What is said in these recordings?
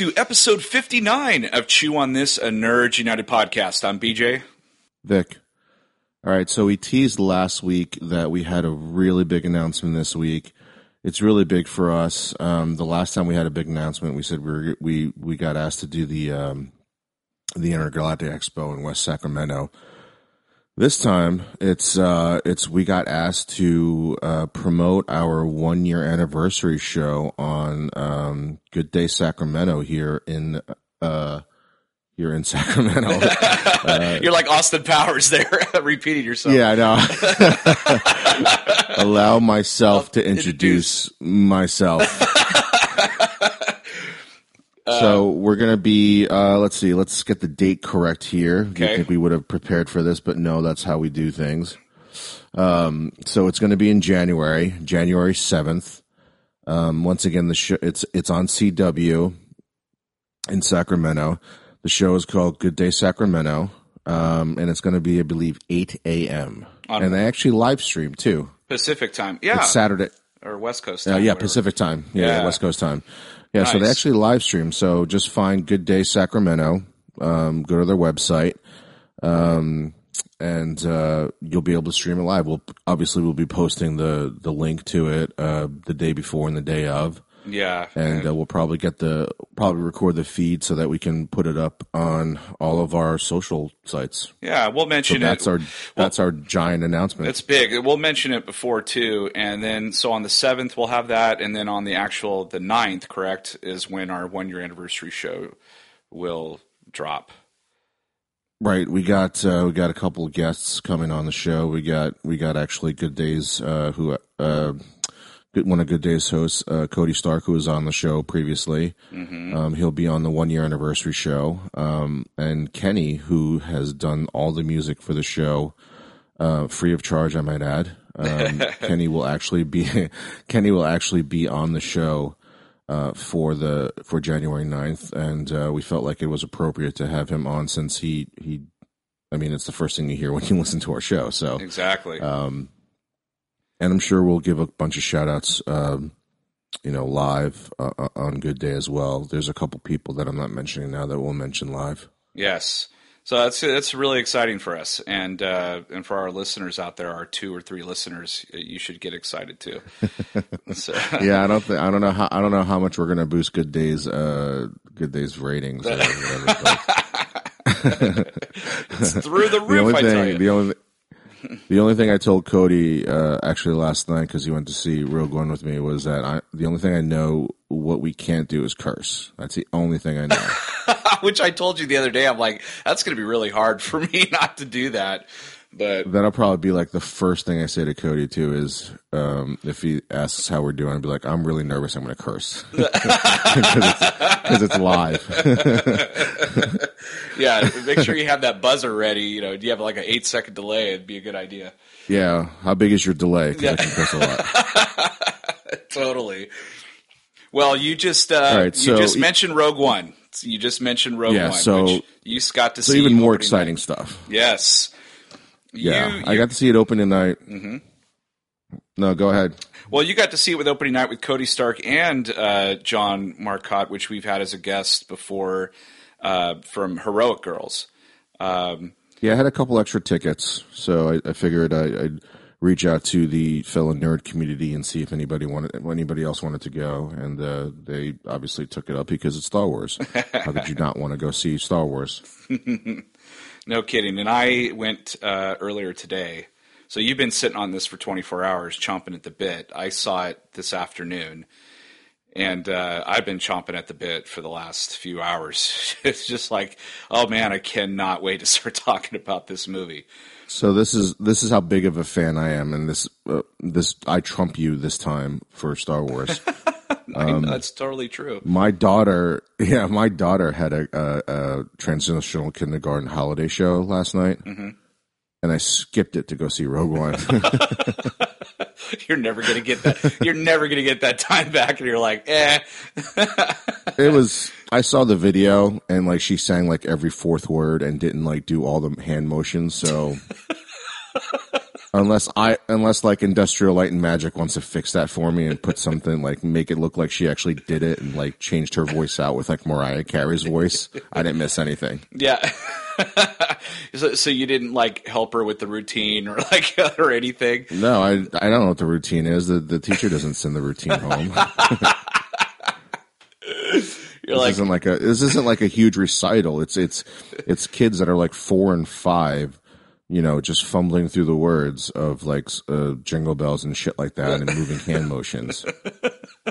to episode 59 of Chew on This, a Nerds United podcast. I'm BJ. Vic. All right, so we teased last week that we had a really big announcement this week. It's really big for us. Um, the last time we had a big announcement, we said we were, we we got asked to do the um, the Intergalactic Expo in West Sacramento. This time, it's uh, it's we got asked to uh, promote our one year anniversary show on um, Good Day Sacramento here in uh, here in Sacramento. Uh, You're like Austin Powers there, repeating yourself. Yeah, I know. Allow myself to introduce myself. So we're gonna be. Uh, let's see. Let's get the date correct here. Okay. You think we would have prepared for this, but no, that's how we do things. Um, so it's going to be in January, January seventh. Um, once again, the show it's it's on CW in Sacramento. The show is called Good Day Sacramento, um, and it's going to be, I believe, eight a.m. And they actually live stream too. Pacific time. Yeah. It's Saturday. or West Coast Uh, yeah, whatever. Pacific time. Yeah, Yeah. West Coast time. Yeah, so they actually live stream. So just find Good Day Sacramento. Um, go to their website, um, and uh, you'll be able to stream it live. We'll obviously we'll be posting the the link to it uh, the day before and the day of, Yeah. and uh, we'll probably get the probably record the feed so that we can put it up on all of our social sites. yeah, we'll So mention that's it. our that's our giant announcement. It's big. We'll mention it before too, and then so on the seventh we'll have that, and then on the actual the 9th, correct, is when our one year anniversary show will drop. Right, we got uh, we got a couple of guests coming on the show. We got we got actually Good Days uh, who uh, good, one of Good Days hosts uh, Cody Stark who was on the show previously. Um, he'll be on the one year anniversary show, um, and Kenny who has done all the music for the show uh, free of charge. I might add. Um, Kenny will actually be Kenny will actually be on the show uh, for the for January 9th, and uh, we felt like it was appropriate to have him on since he he. I mean, it's the first thing you hear when you listen to our show. So, Exactly. um, and I'm sure we'll give a bunch of shout outs, um, you know, live uh, uh, on Good Day as well. There's a couple people that I'm not mentioning now that we'll mention live. Yes. So that's that's really exciting for us, and uh, and for our listeners out there, our two or three listeners, you should get excited too. so, Yeah, I don't think I don't know how I don't know how much we're gonna boost Good Days uh Good Days ratings or whatever. It's through the the roof. only I tell thing, you. the only, the only thing I told Cody uh, actually last night because he went to see Rogue One with me was that I, the only thing I know what we can't do is curse. That's the only thing I know. Which I told you the other day. I'm like, that's going to be really hard for me not to do that. But That'll probably be like the first thing I say to Cody too. Is um, if he asks how we're doing, I'll be like, I'm really nervous. I'm going to curse because it's, it's live. yeah, make sure you have that buzzer ready. You know, do you have like an eight second delay? It'd be a good idea. yeah. How big is your delay? can curse a lot. Totally. Well, you just uh, right, you just e- mentioned Rogue One. You just mentioned Rogue Yeah, One, so- which you got to So see. even more exciting night. stuff. Yes. Yeah, You- I you- got to see it opening night. Mm-hmm. No, go ahead. Well, you got to see it with opening night with Cody Stark and uh, John Marcotte, which we've had as a guest before uh, from Heroic Girls. Um, Yeah, I had a couple extra tickets, so I, I figured I, I'd reach out to the fellow nerd community and see if anybody wanted, anybody else wanted to go, and uh, they obviously took it up because it's Star Wars. How could you not want to go see Star Wars? no kidding. And I went uh, earlier today. So you've been sitting on this for 24 hours, chomping at the bit. I saw it this afternoon. And uh, I've been chomping at the bit for the last few hours. it's just like, oh man, I cannot wait to start talking about this movie. So this is this is how big of a fan I am, and this uh, this I trump you this time for Star Wars. Um, That's totally true. my daughter, yeah, my daughter had a, a, a transitional kindergarten holiday show last night, Mm-hmm. and I skipped it to go see Rogue One. You're never gonna get that. You're never gonna get that time back, and you're like, eh. it was I saw the video and like she sang like every fourth word and didn't like do all the hand motions, so unless I unless like Industrial Light and Magic wants to fix that for me and put something like make it look like she actually did it and like changed her voice out with like Mariah Carey's voice. I didn't miss anything. Yeah. so, so you didn't like help her with the routine or like or anything. No, I I don't know what the routine is. The the teacher doesn't send the routine home. You're this like, isn't like a this isn't like a huge recital. It's it's it's kids that are like four and five, you know, just fumbling through the words of like uh, jingle bells and shit like that, and moving hand motions.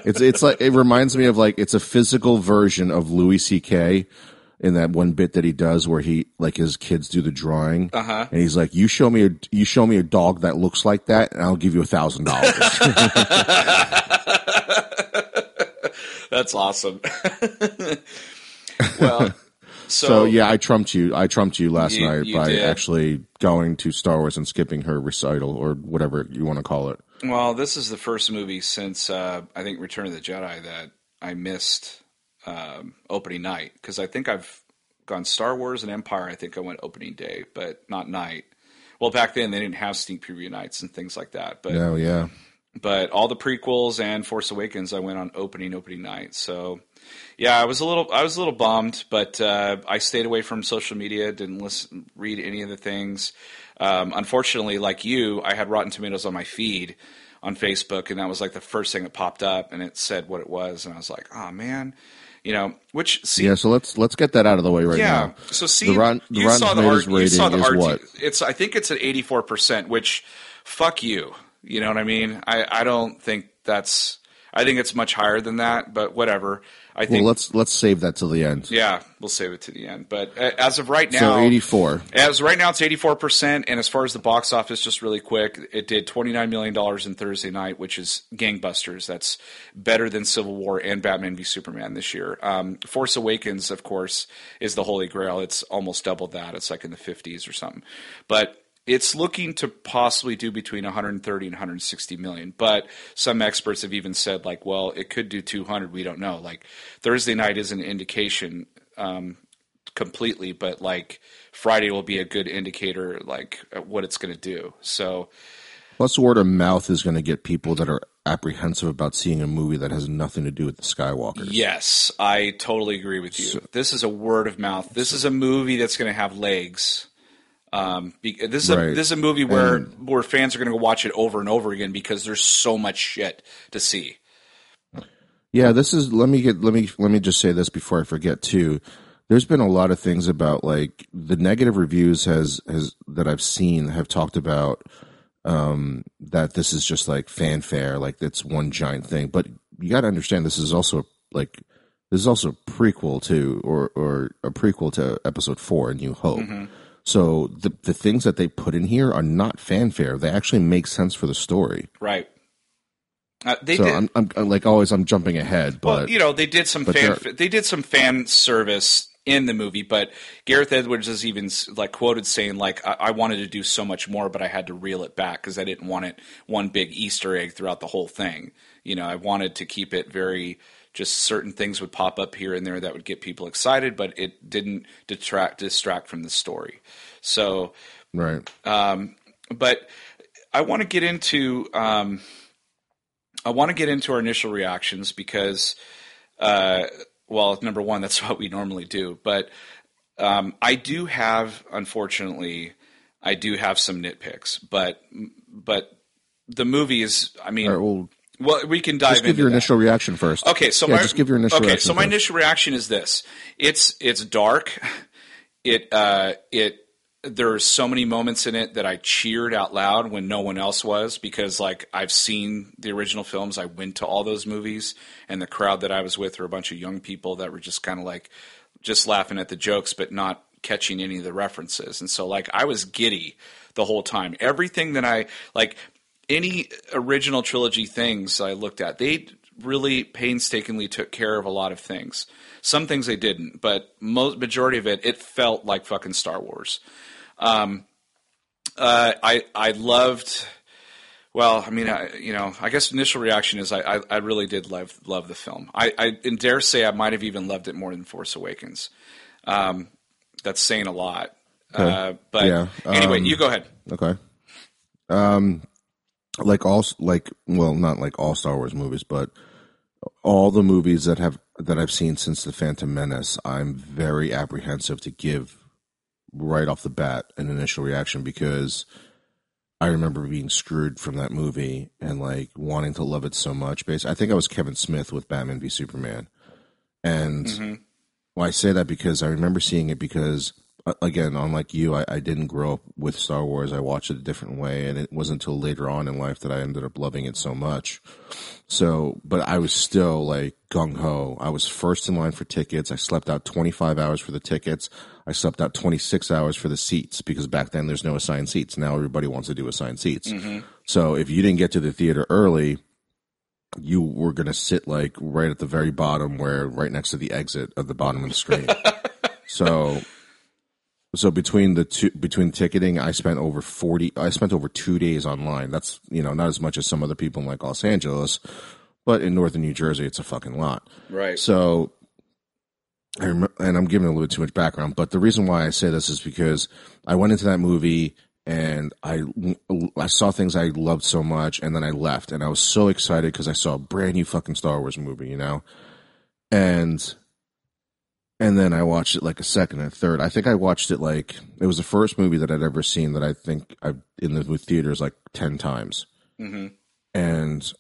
It's it's like it reminds me of like it's a physical version of Louis C.K. in that one bit that he does where he like his kids do the drawing, Uh-huh. and he's like, "You show me a you show me a dog that looks like that, and I'll give you a thousand dollars." that's awesome. well, so, So yeah, I trumped you. I trumped you last You- night you by did. actually going to Star Wars and skipping her recital or whatever you want to call it. Well, this is the first movie since uh, I think Return of the Jedi that I missed um, opening night because I think I've gone Star Wars and Empire. I think I went opening day, but not night. Well, back then they didn't have sneak preview nights and things like that. But No, yeah. but all the prequels and Force Awakens, I went on opening opening night. So yeah, I was a little I was a little bummed, but uh, I stayed away from social media, didn't listen, read any of the things. Um, unfortunately, like you, I had Rotten Tomatoes on my feed on Facebook, and that was like the first thing that popped up, and it said what it was, and I was like, oh man, you know, which see, Yeah, so let's let's get that out of the way right now. yeah. now. So see, The Rotten- the you Rotten saw the Tomatoes art, you saw the rating is RT. what? It's I think it's at eighty four percent. Which, fuck you. You know what I mean? I I don't think that's. I think it's much higher than that, but whatever. I Well, think. let's let's save that till the end. yeah, we'll save it to the end. But uh, as of right now, So now, 84. as right now, it's eighty four percent. And as far as the box office, just really quick, it did twenty nine million dollars in Thursday night, which is gangbusters. That's better than Civil War and Batman v Superman this year. Um, Force Awakens, of course, is the holy grail. It's almost double that. It's like in the fifties or something. But it's looking to possibly do between 130 and 160 million. But some experts have even said, like, well, it could do 200. We don't know. Like Thursday night is an indication um, completely, but like Friday will be a good indicator, like what it's going to do. So Plus, word of mouth is going to get people that are apprehensive about seeing a movie that has nothing to do with the Skywalkers. yes, I totally agree with you. this is a word of mouth. This is a movie that's going to have legs. Um, this is a, this is a movie where where fans are going to go watch it over and over again because there's so much shit to see. Yeah, this is. Let me get. Let me. Let me just say this before I forget too. There's been a lot of things about like the negative reviews has has that I've seen have talked about um that this is just like fanfare, like it's one giant thing. But you got to understand this is also like this is also a prequel to or or a prequel to Episode Four, A New Hope. So the the things that they put in here are not fanfare. They actually make sense for the story. Right. Uh, they so did. I'm, I'm like always I'm jumping ahead, but well, you know, they did some fan. They did some fan service in the movie, but Gareth Edwards is even like quoted saying, "Like I, I wanted to do so much more, but I had to reel it back because I didn't want it one big Easter egg throughout the whole thing. You know, I wanted to keep it very." Just certain things would pop up here and there that would get people excited, but it didn't detract distract from the story. So, right. but I want to get into um, I want to get into our initial reactions because, uh, well, number one, that's what we normally do, but um, I do have, unfortunately, I do have some nitpicks, but but the movie is, I mean, right, well, well, we can dive just give into your that. initial reaction first. Okay, so yeah, my just give your initial okay, reaction so my first. initial reaction is this: it's it's dark. It uh, it there's so many moments in it that I cheered out loud when no one else was because like I've seen the original films. I went to all those movies, and the crowd that I was with were a bunch of young people that were just kind of like just laughing at the jokes, but not catching any of the references. And so like I was giddy the whole time. Everything that I like any original trilogy things I looked at, they really painstakingly took care of a lot of things. Some things they didn't, but most majority of it, it felt like fucking Star Wars. Um, uh, I I loved. Well, I mean, I, you know, I guess initial reaction is I, I, I really did love love the film. I, I and dare say I might have even loved it more than Force Awakens. Um, that's saying a lot. Uh, but Yeah, anyway, um, you go ahead. Okay. Um, like all like well, not like all Star Wars movies, but all the movies that have that I've seen since the Phantom Menace, I'm very apprehensive to give right off the bat an initial reaction because I remember being screwed from that movie and like wanting to love it so much. Basically, I think I was Kevin Smith with Batman v Superman, and Mm-hmm. well, I say that because I remember seeing it because again, unlike you, I, I didn't grow up with Star Wars. I watched it a different way, and it wasn't until later on in life that I ended up loving it so much. So, but I was still like gung ho. I was first in line for tickets. I slept out 25 hours for the tickets. I slept out 26 hours for the seats because back then there's no assigned seats. Now everybody wants to do assigned seats. Mm-hmm. So if you didn't get to the theater early, you were going to sit like right at the very bottom where right next to the exit of the bottom of the screen. so so between the two between ticketing I spent over 40 I spent over 2 days online. That's, you know, not as much as some other people in like Los Angeles, but in northern New Jersey it's a fucking lot. Right. So, I remember, and I'm giving a little bit too much background, but the reason why I say this is because I went into that movie and I I saw things I loved so much, and then I left, and I was so excited because I saw a brand new fucking Star Wars movie, you know, and and then I watched it like a second and a third. I think I watched it like it was the first movie that I'd ever seen that I think I've in the theaters like ten times, hmm and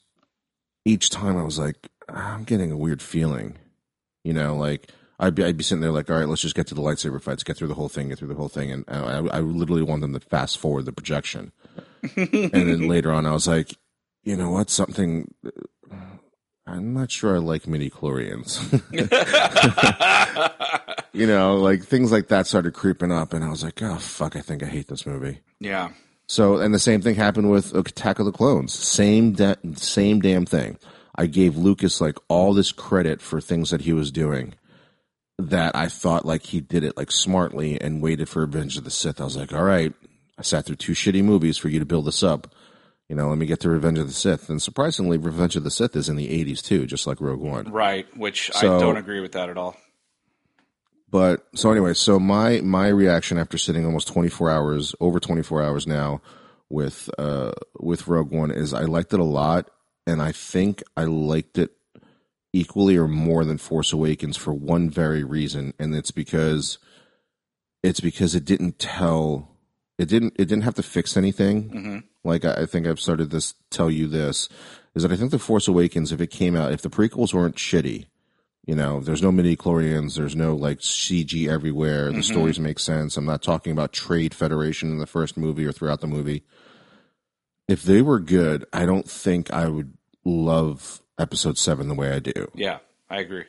each time I was like, I'm getting a weird feeling, you know, like I'd be I'd be sitting there like, all right, let's just get to the lightsaber fights, get through the whole thing, get through the whole thing, and I, I literally want them to fast forward the projection, and then later on, I was like, you know what, something. I'm not sure I like midi chlorians. you know, like things like that started creeping up, and I was like, oh fuck, I think I hate this movie. Yeah. So, and the same thing happened with uh, Attack of the Clones. Same, da- same damn thing. I gave Lucas like all this credit for things that he was doing that I thought like he did it like smartly and waited for Revenge of the Sith. I was like, all right, I sat through two shitty movies for you to build this up. You know, let me get to Revenge of the Sith. And surprisingly, Revenge of the Sith is in the 80s too, just like Rogue One. Right. Which I don't agree with that at all. But so anyway, so my my reaction after sitting almost 24 hours, over 24 hours now with uh with Rogue One is I liked it a lot and I think I liked it equally or more than Force Awakens for one very reason and it's because it's because it didn't tell it didn't it didn't have to fix anything. hmm Like I, I think I've started this tell you this is that I think the Force Awakens if it came out if the prequels weren't shitty you know, there's no midi chlorians, there's no like CG everywhere. The Mhm. stories make sense. I'm not talking about Trade Federation in the first movie or throughout the movie. If they were good, I don't think I would love episode seven the way I do. Yeah. I agree.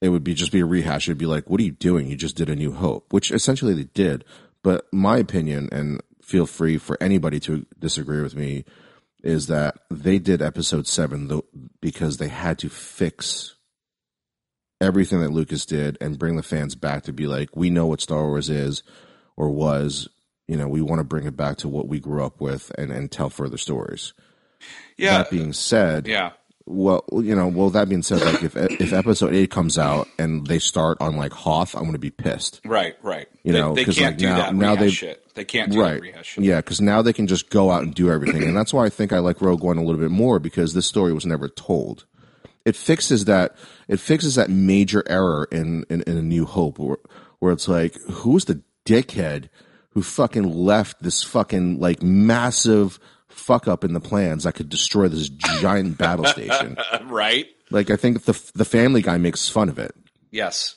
It would be just be a rehash. It'd be like, what are you doing? You just did a new hope, which essentially they did. But my opinion, and feel free for anybody to disagree with me, is that they did episode seven because they had to fix everything that Lucas did and bring the fans back to be like, we know what Star Wars is or was. You know, we want to bring it back to what we grew up with and, and tell further stories. Yeah. That being said, yeah. Well, you know, well, that being said, like if if episode eight comes out and they start on like Hoth, I'm going to be pissed. Right. Right. You they, know, they 'cause, can't like, do now- that now they've- shit. They can't do right. that rehash shit. Yeah, because now they can just go out and do everything, and that's why I think I like Rogue One a little bit more because this story was never told. It fixes that. It fixes that major error in in, in A New Hope, where, where it's like, who's the dickhead who fucking left this fucking like massive fuck up in the plans that could destroy this giant battle station? right. Like, I think the the Family Guy makes fun of it Yes.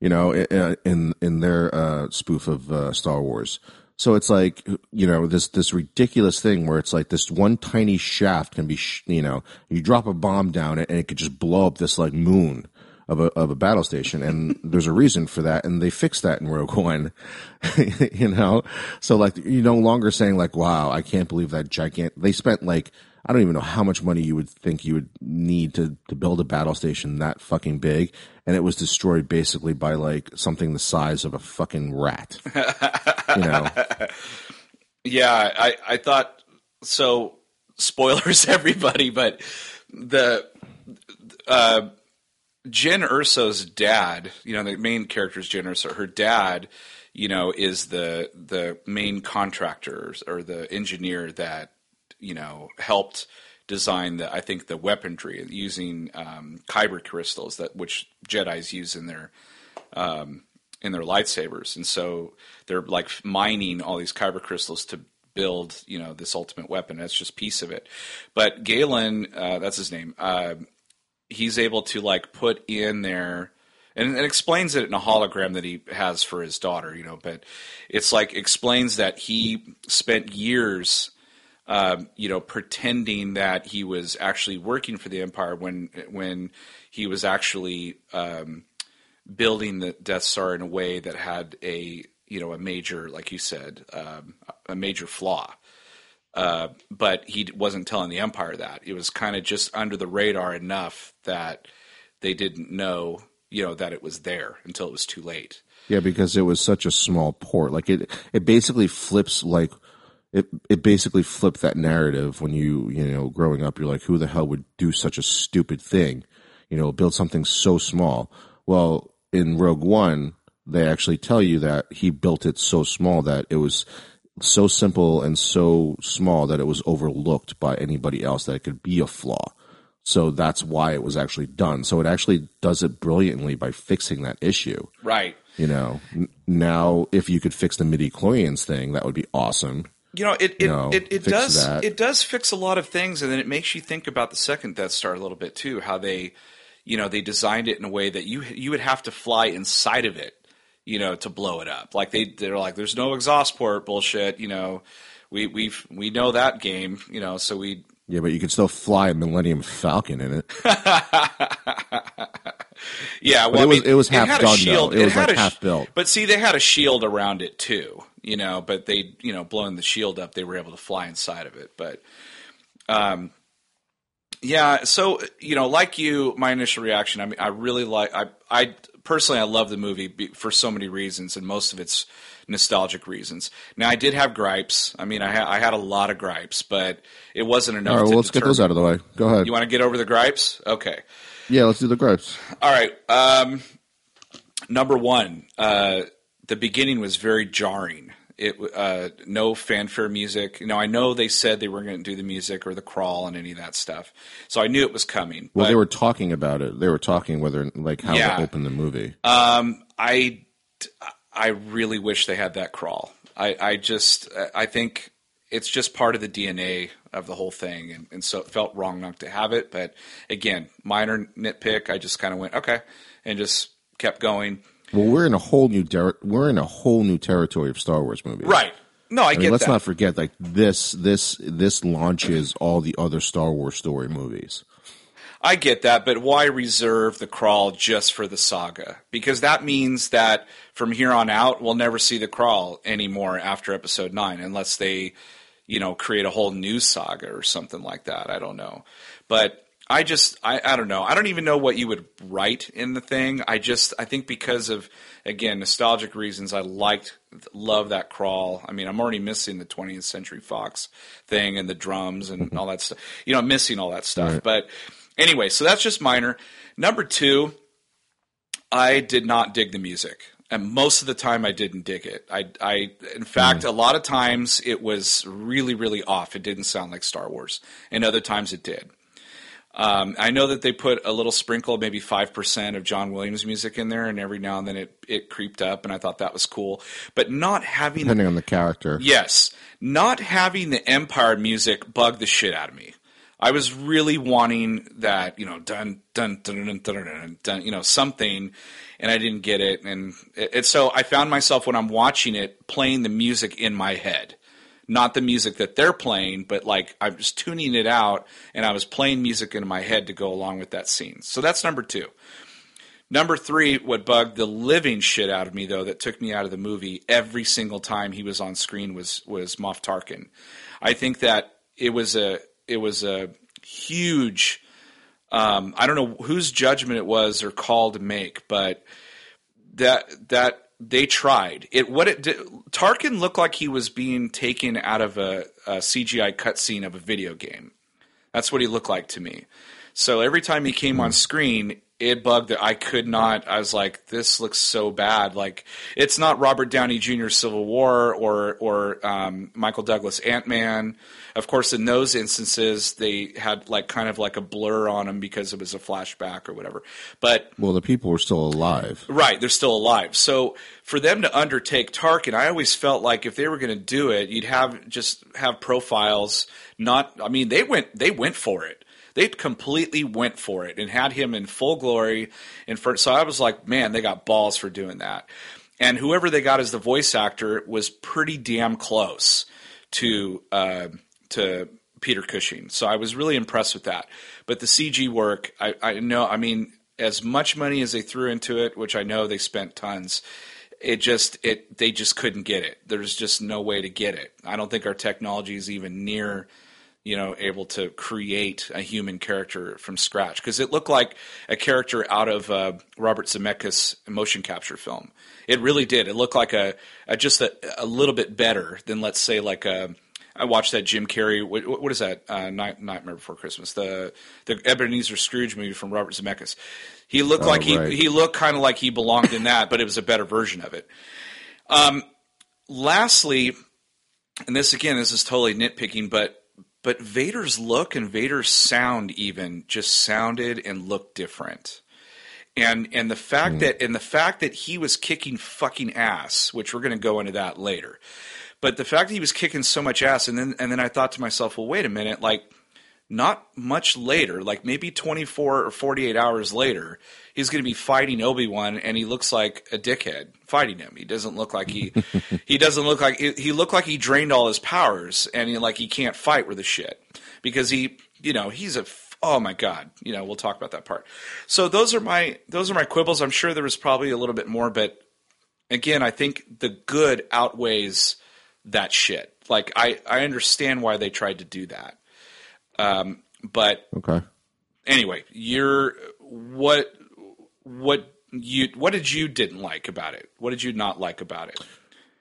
you know, in in their uh, spoof of uh, Star Wars. So it's like you know this this ridiculous thing where it's like this one tiny shaft can be sh- you know you drop a bomb down it and it could just blow up this like moon of a of a battle station and there's a reason for that and they fixed that in Rogue One, you know. So like you're no longer saying like wow I can't believe that giant they spent like I don't even know how much money you would think you would need to, to build a battle station that fucking big, and it was destroyed basically by like something the size of a fucking rat. you know, Yeah, I, I thought so. Spoilers, everybody, but the uh, Jyn Erso's dad, you know, the main character is Jyn Erso. Her dad, you know, is the the main contractor or the engineer that you know helped design the I think the weaponry using um, kyber crystals that which Jedi's use in their um, in their lightsabers, and so they're like mining all these kyber crystals to build you know this ultimate weapon. That's just piece of it. But Galen, uh, that's his name. Uh, he's able to like put in there and it explains it in a hologram that he has for his daughter, you know, but it's like explains that he spent years um, you know, pretending that he was actually working for the Empire when when he was actually um, building the Death Star in a way that had a you know a major, like you said, um, a major flaw. Uh, but he wasn't telling the Empire that. It was kind of just under the radar enough that they didn't know, you know, that it was there until it was too late. Yeah, because it was such a small port. Like it, it basically flips like it. It basically flipped that narrative when you, you know, growing up, you're like, who the hell would do such a stupid thing? You know, build something so small. Well, in Rogue One, they actually tell you that he built it so small that it was so simple and so small that it was overlooked by anybody else that it could be a flaw. So that's why it was actually done. So it actually does it brilliantly by fixing that issue. Right. You know, n- now if you could fix the midi chlorians thing, that would be awesome. You know, it it, You know, it, it does that. it does fix a lot of things, and then it makes you think about the second Death Star a little bit too. How they, you know, they designed it in a way that you you would have to fly inside of it, you know, to blow it up. Like they they're like, there's no exhaust port bullshit. You know, we we we know that game. You know, so we Yeah, but you could still fly a Millennium Falcon in it. Yeah, well, it I was- mean, it was half done, though. shield. It was, like, a half built. But see, they had a shield around it too, you know. But they, you know, blowing the shield up, they were able to fly inside of it. But, um, yeah. So you know, like you, my initial reaction. I mean, I really like. I, I personally, I love the movie for so many reasons, and most of it's nostalgic reasons. Now, I did have gripes. I mean, I, ha- I had a lot of gripes, but it wasn't enough. All right, to well, let's get those out of the way. Go ahead. You want to get over the gripes? Okay. yeah, let's do the gripes. All right. Um, number one, uh, the beginning was very jarring. It uh, no fanfare music. You know, I know they said they weren't going to do the music or the crawl and any of that stuff, so I knew it was coming. Well, but, they were talking about it. They were talking whether, like, how Yeah. to open the movie. Um, I I really wish they had that crawl. I I just I think it's just part of the DNA of the whole thing, and, and so it felt wrong not to have it. But again, minor nitpick. I just kind of went okay and just kept going. Well, we're in a whole new ter- we're in a whole new territory of Star Wars movies. Right. No, I, I get mean, let's that. not forget like this this this launches all the other Star Wars story movies. I get that, but why reserve the crawl just for the saga? Because that means that from here on out, we'll never see the crawl anymore after episode nine, unless they, you know, create a whole new saga or something like that. I don't know. But I just, I, I don't know. I don't even know what you would write in the thing. I just, I think because of, again, nostalgic reasons, I liked, love that crawl. I mean, I'm already missing the 20th Century Fox thing and the drums and mm-hmm. all that stuff. You know, I'm missing all that stuff. Right. But anyway, so that's just minor. Number two, I did not dig the music. And most of the time, I didn't dig it. I, I, in fact, mm. a lot of times it was really, really off. It didn't sound like Star Wars, and other times it did. Um, I know that they put a little sprinkle, maybe five percent of John Williams music in there, and every now and then it it creeped up, and I thought that was cool. But not having Depending on the character. Yes, not having the Empire music bugged the shit out of me. I was really wanting that, you know, dun dun dun dun dun dun, dun, dun you know, something, and I didn't get it, and it, so I found myself when I'm watching it playing the music in my head, not the music that they're playing, but like I'm just tuning it out, and I was playing music in my head to go along with that scene. So that's number two. Number three, what bugged the living shit out of me though, that took me out of the movie every single time he was on screen was was Moff Tarkin. I think that it was a it was a huge. Um, I don't know whose judgment it was or call to make, but that that they tried it. What it did, Tarkin looked like he was being taken out of a, a CGI cutscene of a video game. That's what he looked like to me. So every time he came on screen, it bugged that I could not. I was like, this looks so bad. Like it's not Robert Downey Jr. Civil War or or um, Michael Douglas Ant Man. Of course, in those instances, they had like kind of like a blur on them because it was a flashback or whatever. But well, the people were still alive, right? They're still alive. So for them to undertake Tarkin, I always felt like if they were going to do it, you'd have just have profiles. Not, I mean, they went they went for it they completely went for it and had him in full glory. And so I was like, man, they got balls for doing that. And whoever they got as the voice actor was pretty damn close to uh, to Peter Cushing. So I was really impressed with that. But the CG work, I, I know, I mean, as much money as they threw into it, which I know they spent tons, it just it they just couldn't get it. There's just no way to get it. I don't think our technology is even near you know, able to create a human character from scratch because it looked like a character out of uh, Robert Zemeckis' motion capture film. It really did. It looked like a, a just a, a, little bit better than let's say like a. I watched that Jim Carrey. What, what is that? Uh, Night, Nightmare Before Christmas. The the Ebenezer Scrooge movie from Robert Zemeckis. He looked oh, like he he looked kind of like he belonged in that, but it was a better version of it. Um, lastly, and this again, this is totally nitpicking, but but Vader's look and Vader's sound even just sounded and looked different. And and the fact mm. that and the fact that he was kicking fucking ass, which we're going to go into that later. But the fact that he was kicking so much ass and then and then I thought to myself, well wait a minute, like not much later, like maybe 24 or 48 hours later, he's going to be fighting Obi Wan, and he looks like a dickhead fighting him. He doesn't look like he he doesn't look like he looked like he drained all his powers, and he, like he can't fight with the shit because he you know he's a oh my god you know we'll talk about that part. So those are my those are my quibbles. I'm sure there was probably a little bit more, but again, I think the good outweighs that shit. Like I I understand why they tried to do that. Um, but okay. Anyway, you're what what you what did you didn't like about it? What did you not like about it?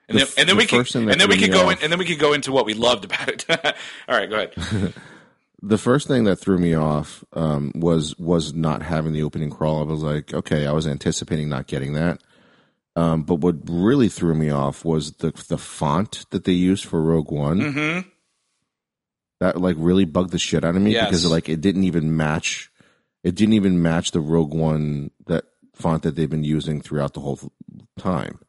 And the, then, and then the we can and then we could go in, and then we could go into what we loved about it. All right, go ahead. the first thing that threw me off um, was was not having the opening crawl. I was like, okay, I was anticipating not getting that. Um, but what really threw me off was the the font that they used for Rogue One. Mm-hmm. That like really bugged the shit out of me yes. because like it didn't even match it didn't even match the Rogue One that font that they've been using throughout the whole time.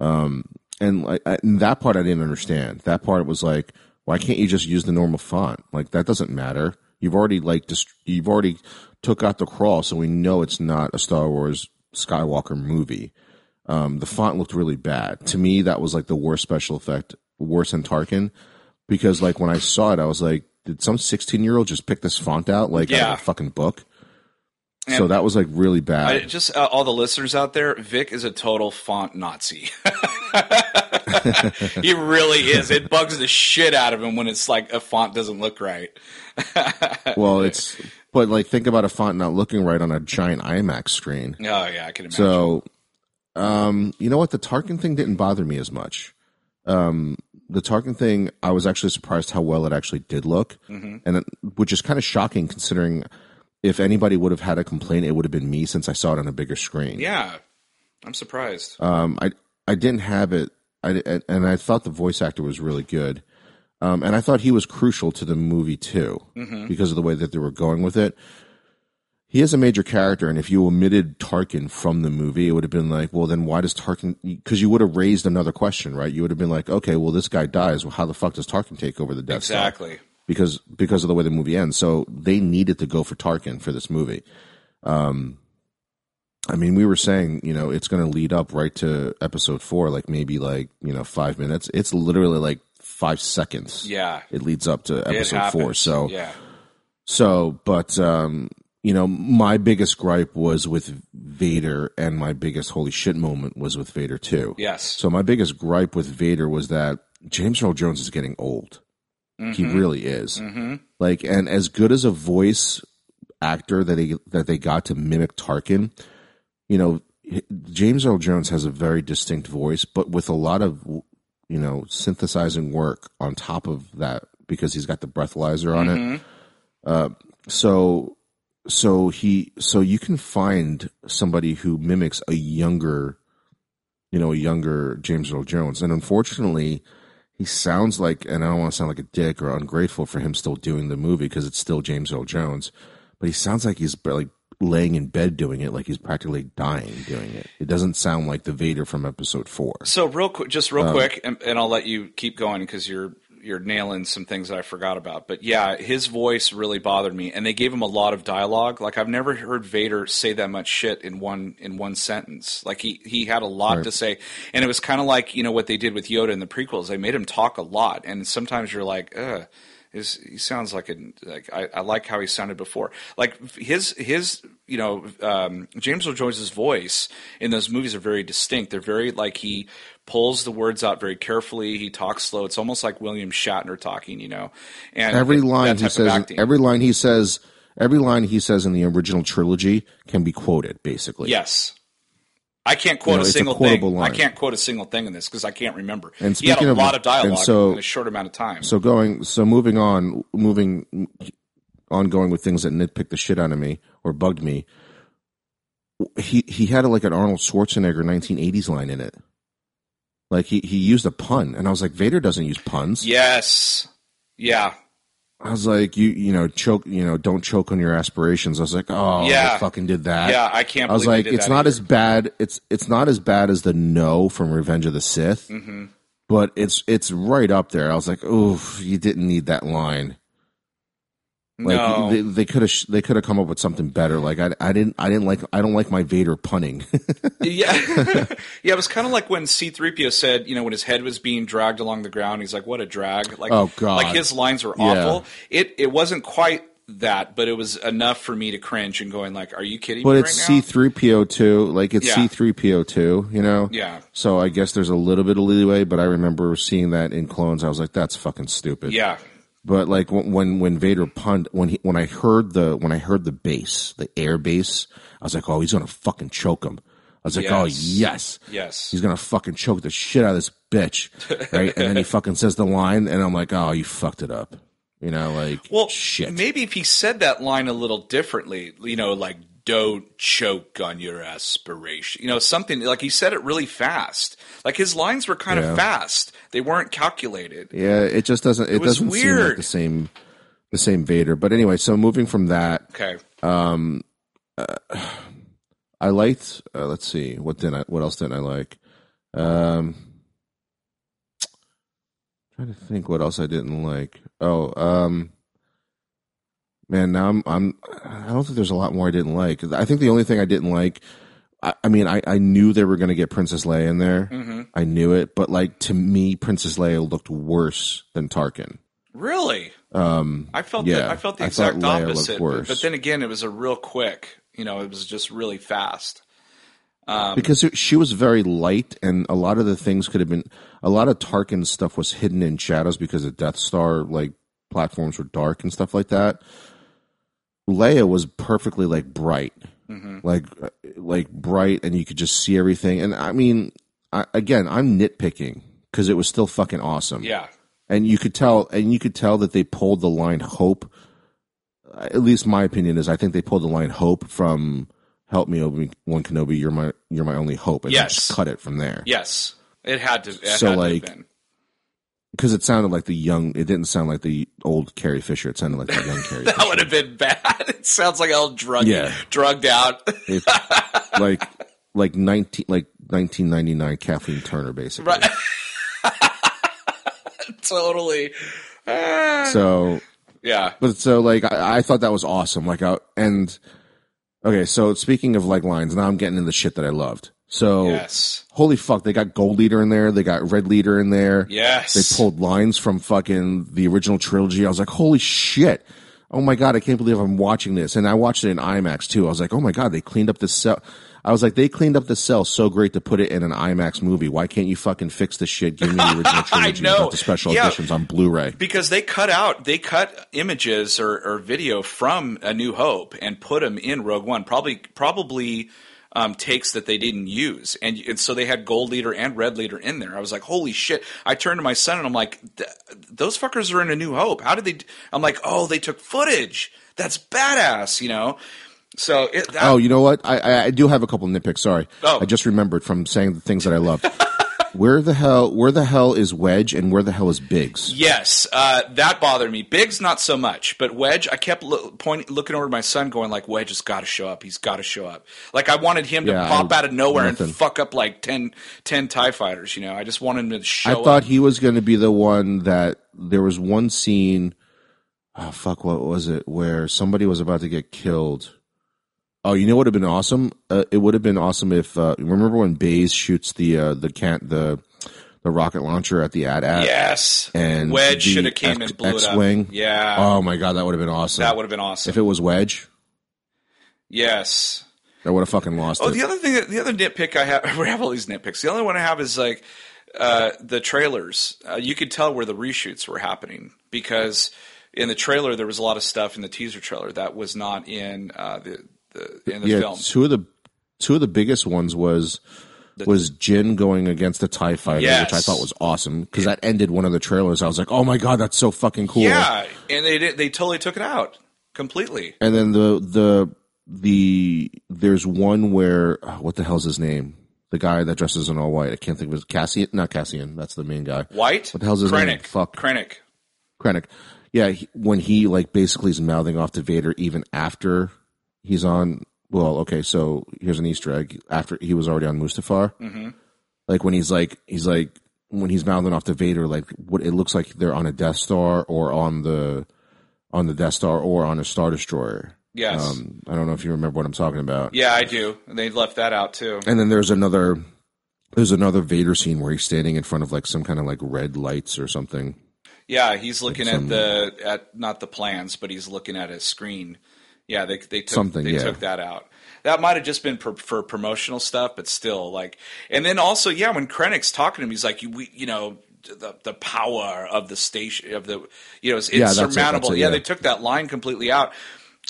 Um, and like and that part I didn't understand. That part was like, why can't you just use the normal font? Like that doesn't matter. You've already like dist- you've already took out the crawl, so we know it's not a Star Wars Skywalker movie. Um, the font looked really bad to me. That was like the worst special effect, worse than Tarkin, because like when I saw it, I was like, did some 16 year old just pick this font out like yeah. out of a fucking book? And so that was like really bad. I, just uh, all the listeners out there, Vic is a total font Nazi. he really is. It bugs the shit out of him when it's like a font doesn't look right. well, it's but like think about a font not looking right on a giant IMAX screen. Oh yeah, I can imagine. So, um, you know what? The Tarkin thing didn't bother me as much. Um, the Tarkin thing, I was actually surprised how well it actually did look, mm-hmm. and it, which is kind of shocking considering if anybody would have had a complaint, it would have been me since I saw it on a bigger screen. Yeah, I'm surprised. Um, I I didn't have it, I, and I thought the voice actor was really good, um, and I thought he was crucial to the movie too mm-hmm. because of the way that they were going with it he is a major character, and if you omitted Tarkin from the movie, it would have been like, well, then why does Tarkin? Because you would have raised another question, right? You would have been like, okay, well, this guy dies. Well, how the fuck does Tarkin take over the Death Star? Exactly. Because because of the way the movie ends, so they needed to go for Tarkin for this movie. Um, I mean, we were saying, you know, it's going to lead up right to Episode Four, like maybe like you know five minutes. It's literally like five seconds. Yeah, it leads up to Episode Four. So yeah. So, but um, you know, my biggest gripe was with Vader, and my biggest holy shit moment was with Vader too. Yes. So my biggest gripe with Vader was that James Earl Jones is getting old. Mm-hmm. He really is. Mm-hmm. Like, and as good as a voice actor that they that they got to mimic Tarkin, you know, James Earl Jones has a very distinct voice, but with a lot of you know synthesizing work on top of that because he's got the breathalyzer on mm-hmm. it. Uh, so so he so you can find somebody who mimics a younger you know a younger James Earl Jones. And unfortunately he sounds like and I don't want to sound like a dick or ungrateful for him still doing the movie because it's still James Earl Jones but he sounds like he's like laying in bed doing it like he's practically dying doing it. It doesn't sound like the Vader from episode 4 So real quick, just real um, quick, and, and I'll let you keep going because you're you're nailing some things that I forgot about. But yeah, his voice really bothered me, and they gave him a lot of dialogue. Like I've never heard Vader say that much shit in one in one sentence. Like he he had a lot Right. to say, and it was kind of like you know what they did with Yoda in the prequels. They made him talk a lot, and sometimes you're like, ugh. His, he sounds like a like I, I like how he sounded before. Like his his you know um, James Earl Jones's voice in those movies are very distinct. They're very like he pulls the words out very carefully. He talks slow. It's almost like William Shatner talking, you know. And every line he says every line he says every line he says in the original trilogy can be quoted basically yes. I can't quote You know, a a single quotable thing. I can't quote a single thing in this because I can't remember. And he had a of- lot of dialogue so- in a short amount of time. So going, so moving on, moving on, going with things that nitpick the shit out of me or bugged me. He he had like an Arnold Schwarzenegger 1980s line in it. Like he he used a pun, and I was like, Vader doesn't use puns. yes. Yeah. I was like, you you know choke, you know, don't choke on your aspirations. I was like, oh, Yeah. they fucking did that. Yeah. I can't I was like, it's not either. as bad. It's it's not as bad as the no from Revenge of the Sith, Mhm. but it's it's right up there. I was like, oof, you didn't need that line. Like no. they, they could have they could have come up with something better. Like I, I didn't I didn't like I don't like my Vader punning. Yeah, yeah. It was kind of like when C-3PO said, you know, when his head was being dragged along the ground, he's like, "What a drag!" Like, Oh, God. like his lines were Yeah. awful. It it wasn't quite that, but it was enough for me to cringe and going like, "Are you kidding but me it's? C three PO two. Like it's Yeah. C three PO two. You know. Yeah, So I guess there's a little bit of leeway, but I remember seeing that in clones. I was like, that's fucking stupid. yeah, But like when when, when Vader punned when he when I heard the when I heard the bass the air bass, I was like, oh, he's gonna fucking choke him. I was like, oh Yes. yes, yes. he's gonna fucking choke the shit out of this bitch, right? and then he fucking says the line, and I'm like, oh, you fucked it up. You know, like Well, shit. maybe if he said that line a little differently, you know, like "Don't choke on your aspiration," you know, something like he said it really fast. Like his lines were kind Yeah. of fast; they weren't calculated. Yeah, it just doesn't. It, was doesn't seem like the same, the same Vader. But anyway, so moving from that, Okay, um I liked. Uh, let's see, what did I? What else didn't I like? Um, trying to think what else I didn't like. Oh, um, man, now I'm. I'm. I don't think there's a lot more I didn't like. I think the only thing I didn't like. I, I mean, I, I knew they were going to get Princess Leia in there. hmm I knew it, but like to me, Princess Leia looked worse than Tarkin. really. Um, I felt Yeah, the, I felt the exact opposite. But, but then again, it was a real quick. You know, it was just really fast. Um, because she was very light, and a lot of the things could have been a lot of Tarkin stuff was hidden in shadows because the Death Star like platforms were dark and stuff like that. Leia was perfectly like bright, mhm. like uh, like bright, and you could just see everything. And I mean, I, again, I'm nitpicking because it was still fucking awesome. Yeah, and you could tell and you could tell that they pulled the line hope at least my opinion is i think they pulled the line hope from help me obi-wan kenobi you're my you're my only hope and Yes. just cut it from there yes, it had to. It So, had like, to have been. Because it sounded like the young it didn't sound like the old carrie fisher it sounded like the young carrie that fisher would have been bad. It sounds like all drugged, Yeah. drugged out. It- like like 19 like 1999 kathleen turner basically right. totally. Ah. so yeah. but so like I, I thought that was awesome. Like I, and okay, so speaking of like lines, now I'm getting into the shit that I loved. So Yes. holy fuck, they got gold leader in there, they got red leader in there. Yes. They pulled lines from fucking the original trilogy. I was like, holy shit. Oh my god, I can't believe I'm watching this. And I watched it in IMAX too. I was like, oh my god, they cleaned up the cell. I was like, they cleaned up the cell so great to put it in an IMAX movie. Why can't you fucking fix this shit? Give me the original trilogy without the special Yeah. editions on Blu-ray. because they cut out they cut images or, or video from A New Hope and put them in Rogue One. Probably probably um, takes that they didn't use, and, and so they had gold leader and red leader in there. I was like, holy shit! I turned to my son and I'm like, those fuckers are in A New Hope. How did they? I'm like, oh, they took footage. That's badass, you know. So it, that, Oh, you know what? I, I, I do have a couple nitpicks. Sorry, Oh. I just remembered from saying the things that I loved. where the hell? Where the hell is Wedge, and where the hell is Biggs? Yes, uh, that bothered me. Biggs not so much, but Wedge, I kept lo- point, looking over my son, going like, "Wedge has got to show up. He's got to show up." Like I wanted him to pop I- out of nowhere nothing. and fuck up like 10, 10 Tie fighters. You know, I just wanted him to show I up. thought he was going to be the one that there was one scene. Oh fuck! What was it? Where somebody was about to get killed. Oh, you know what would have been awesome? Uh, it would have been awesome if uh, remember when Baze shoots the uh, the can't the the rocket launcher at the AT-AT. yes, and Wedge should have came X- and blew X-wing. it up. Yeah, Oh my god, that would have been awesome. that would have been awesome. if it was Wedge, yes. that would have fucking lost it. Oh, it. the other thing, that- the other nitpick I have, we have all these nitpicks. The only one I have is like uh, the trailers. Uh, you could tell where the reshoots were happening because in the trailer there was a lot of stuff in the teaser trailer that was not in uh, the in the yeah, film. two of the two of the biggest ones was was Jyn going against the Tie Fighter, Yes. which I thought was awesome because that ended one of the trailers. I was like, oh my god, that's so fucking cool. Yeah, and they did, they totally took it out completely. And then the the the there's one where oh, what the hell's his name? The guy that dresses in all white. I can't think of his Cassian. Not Cassian. That's the main guy. White. What the hell's his Krennic. name? Fuck. Krennic. Krennic. Yeah, he, when he like basically is mouthing off to Vader even after he's on. Well, okay, so here's an Easter egg. After he was already on Mustafar, Mhm. like when he's like he's like when he's mouthing off to Vader, like what it looks like they're on a Death Star or on the on the Death Star or on a Star Destroyer. Yes. Um, I don't know if you remember what I'm talking about. yeah, I do. And they left that out too. And then there's another there's another Vader scene where he's standing in front of like some kind of like red lights or something. Yeah, he's looking some- at the at not the plans, but he's looking at a screen. Yeah, they they took Something, they yeah. took that out. That might have just been for, for promotional stuff, but still, like, and then also, yeah, when Krennic's talking to him, he's like, you, we, you know, the the power of the station of the, you know, it's Yeah, that's it, insurmountable. that's it, yeah, yeah. they took that line completely out.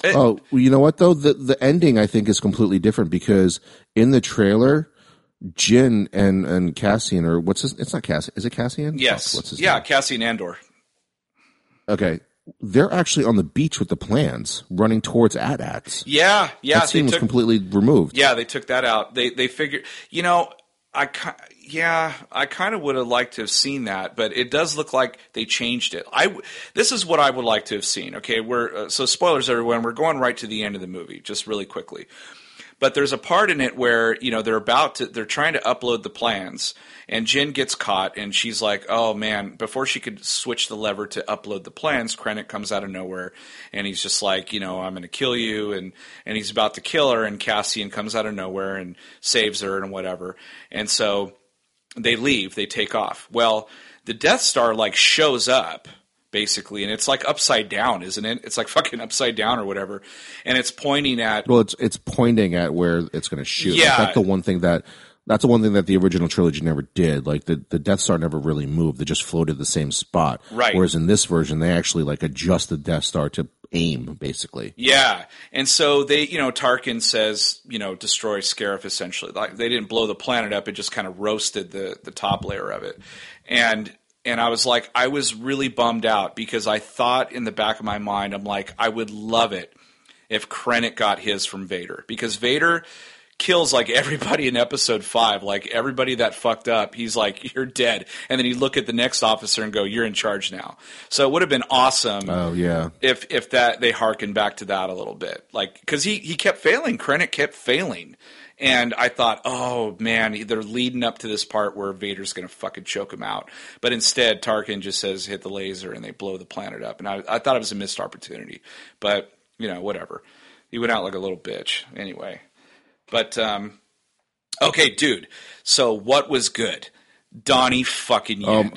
It- Oh, well, you know what though? The the ending I think is completely different because in the trailer, Jyn and and Cassian or what's his? It's not Cassian. Is it Cassian? yes, Fuck, what's his yeah, name? Cassian Andor. Okay, they're actually on the beach with the plans, running towards AT-ATs. Yeah, yeah, that scene was completely removed. Yeah, they took that out. They they figured, you know, I yeah, I kind of would have liked to have seen that, but it does look like they changed it. I this is what I would like to have seen. Okay, we're uh, so spoilers everyone. We're going right to the end of the movie, just really quickly. But there's a part in it where you know they're about to they're trying to upload the plans, and Jen gets caught, and she's like, "Oh man!" Before she could switch the lever to upload the plans, Krennic comes out of nowhere, and he's just like, "You know, I'm going to kill you," and and he's about to kill her, and Cassian comes out of nowhere and saves her and whatever, and so they leave, they take off. Well, the Death Star like shows up basically, and it's like upside down, isn't it? It's like fucking upside down or whatever, and it's pointing at Well, it's it's pointing at where it's going to shoot. Like, Yeah. that's the one thing that that's the one thing that the original trilogy never did. Like the the Death Star never really moved; they just floated the same spot. Right. Whereas in this version, they actually like adjust the Death Star to aim, basically. Yeah, and so they, you know, Tarkin says, you know, destroy Scarif essentially. Like they didn't blow the planet up; it just kind of roasted the the top layer of it. And and I was like, I was really bummed out because I thought in the back of my mind, I'm like, I would love it if Krennic got his from Vader. Because Vader kills like everybody in episode five. Like everybody that fucked up he's like you're dead. And then you look at the next officer and go you're in charge now. So it would have been awesome Oh yeah. if if that they harken back to that a little bit. Like because he he kept failing. Krennic kept failing and i thought oh man they're leading up to this part where vader's gonna fucking choke him out. But instead tarkin just says hit the laser and they blow the planet up. And i, I thought it was a missed opportunity. But you know whatever. He went out like a little bitch. Anyway. But um okay dude. So what was good? Donnie fucking yen. Um,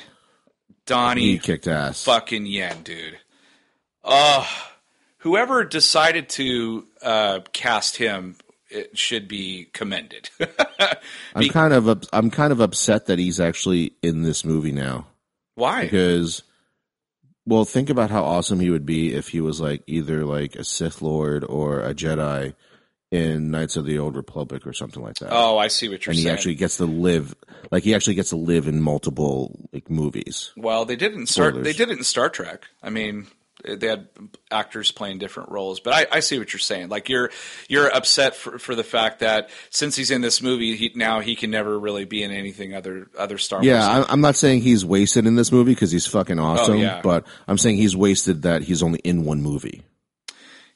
donnie He kicked ass. fucking yen, dude. Uh, whoever decided to uh, cast him it should be commended. I'm kind of I'm kind of upset that he's actually in this movie now Why? because well think about how awesome he would be if he was like either like a Sith Lord or a Jedi in Knights of the Old Republic or something like that. Oh, I see what you're saying. and he actually gets to live, like he actually gets to live in multiple like movies. well, they did it in Star. Spoilers. They did it in Star Trek. I mean, they had actors playing different roles, but I, I see what you're saying. Like you're you're upset for, for the fact that since he's in this movie, he, now he can never really be in anything other other Star Yeah, Wars. I'm not saying he's wasted in this movie because he's fucking awesome, Oh, yeah. but I'm saying he's wasted that he's only in one movie.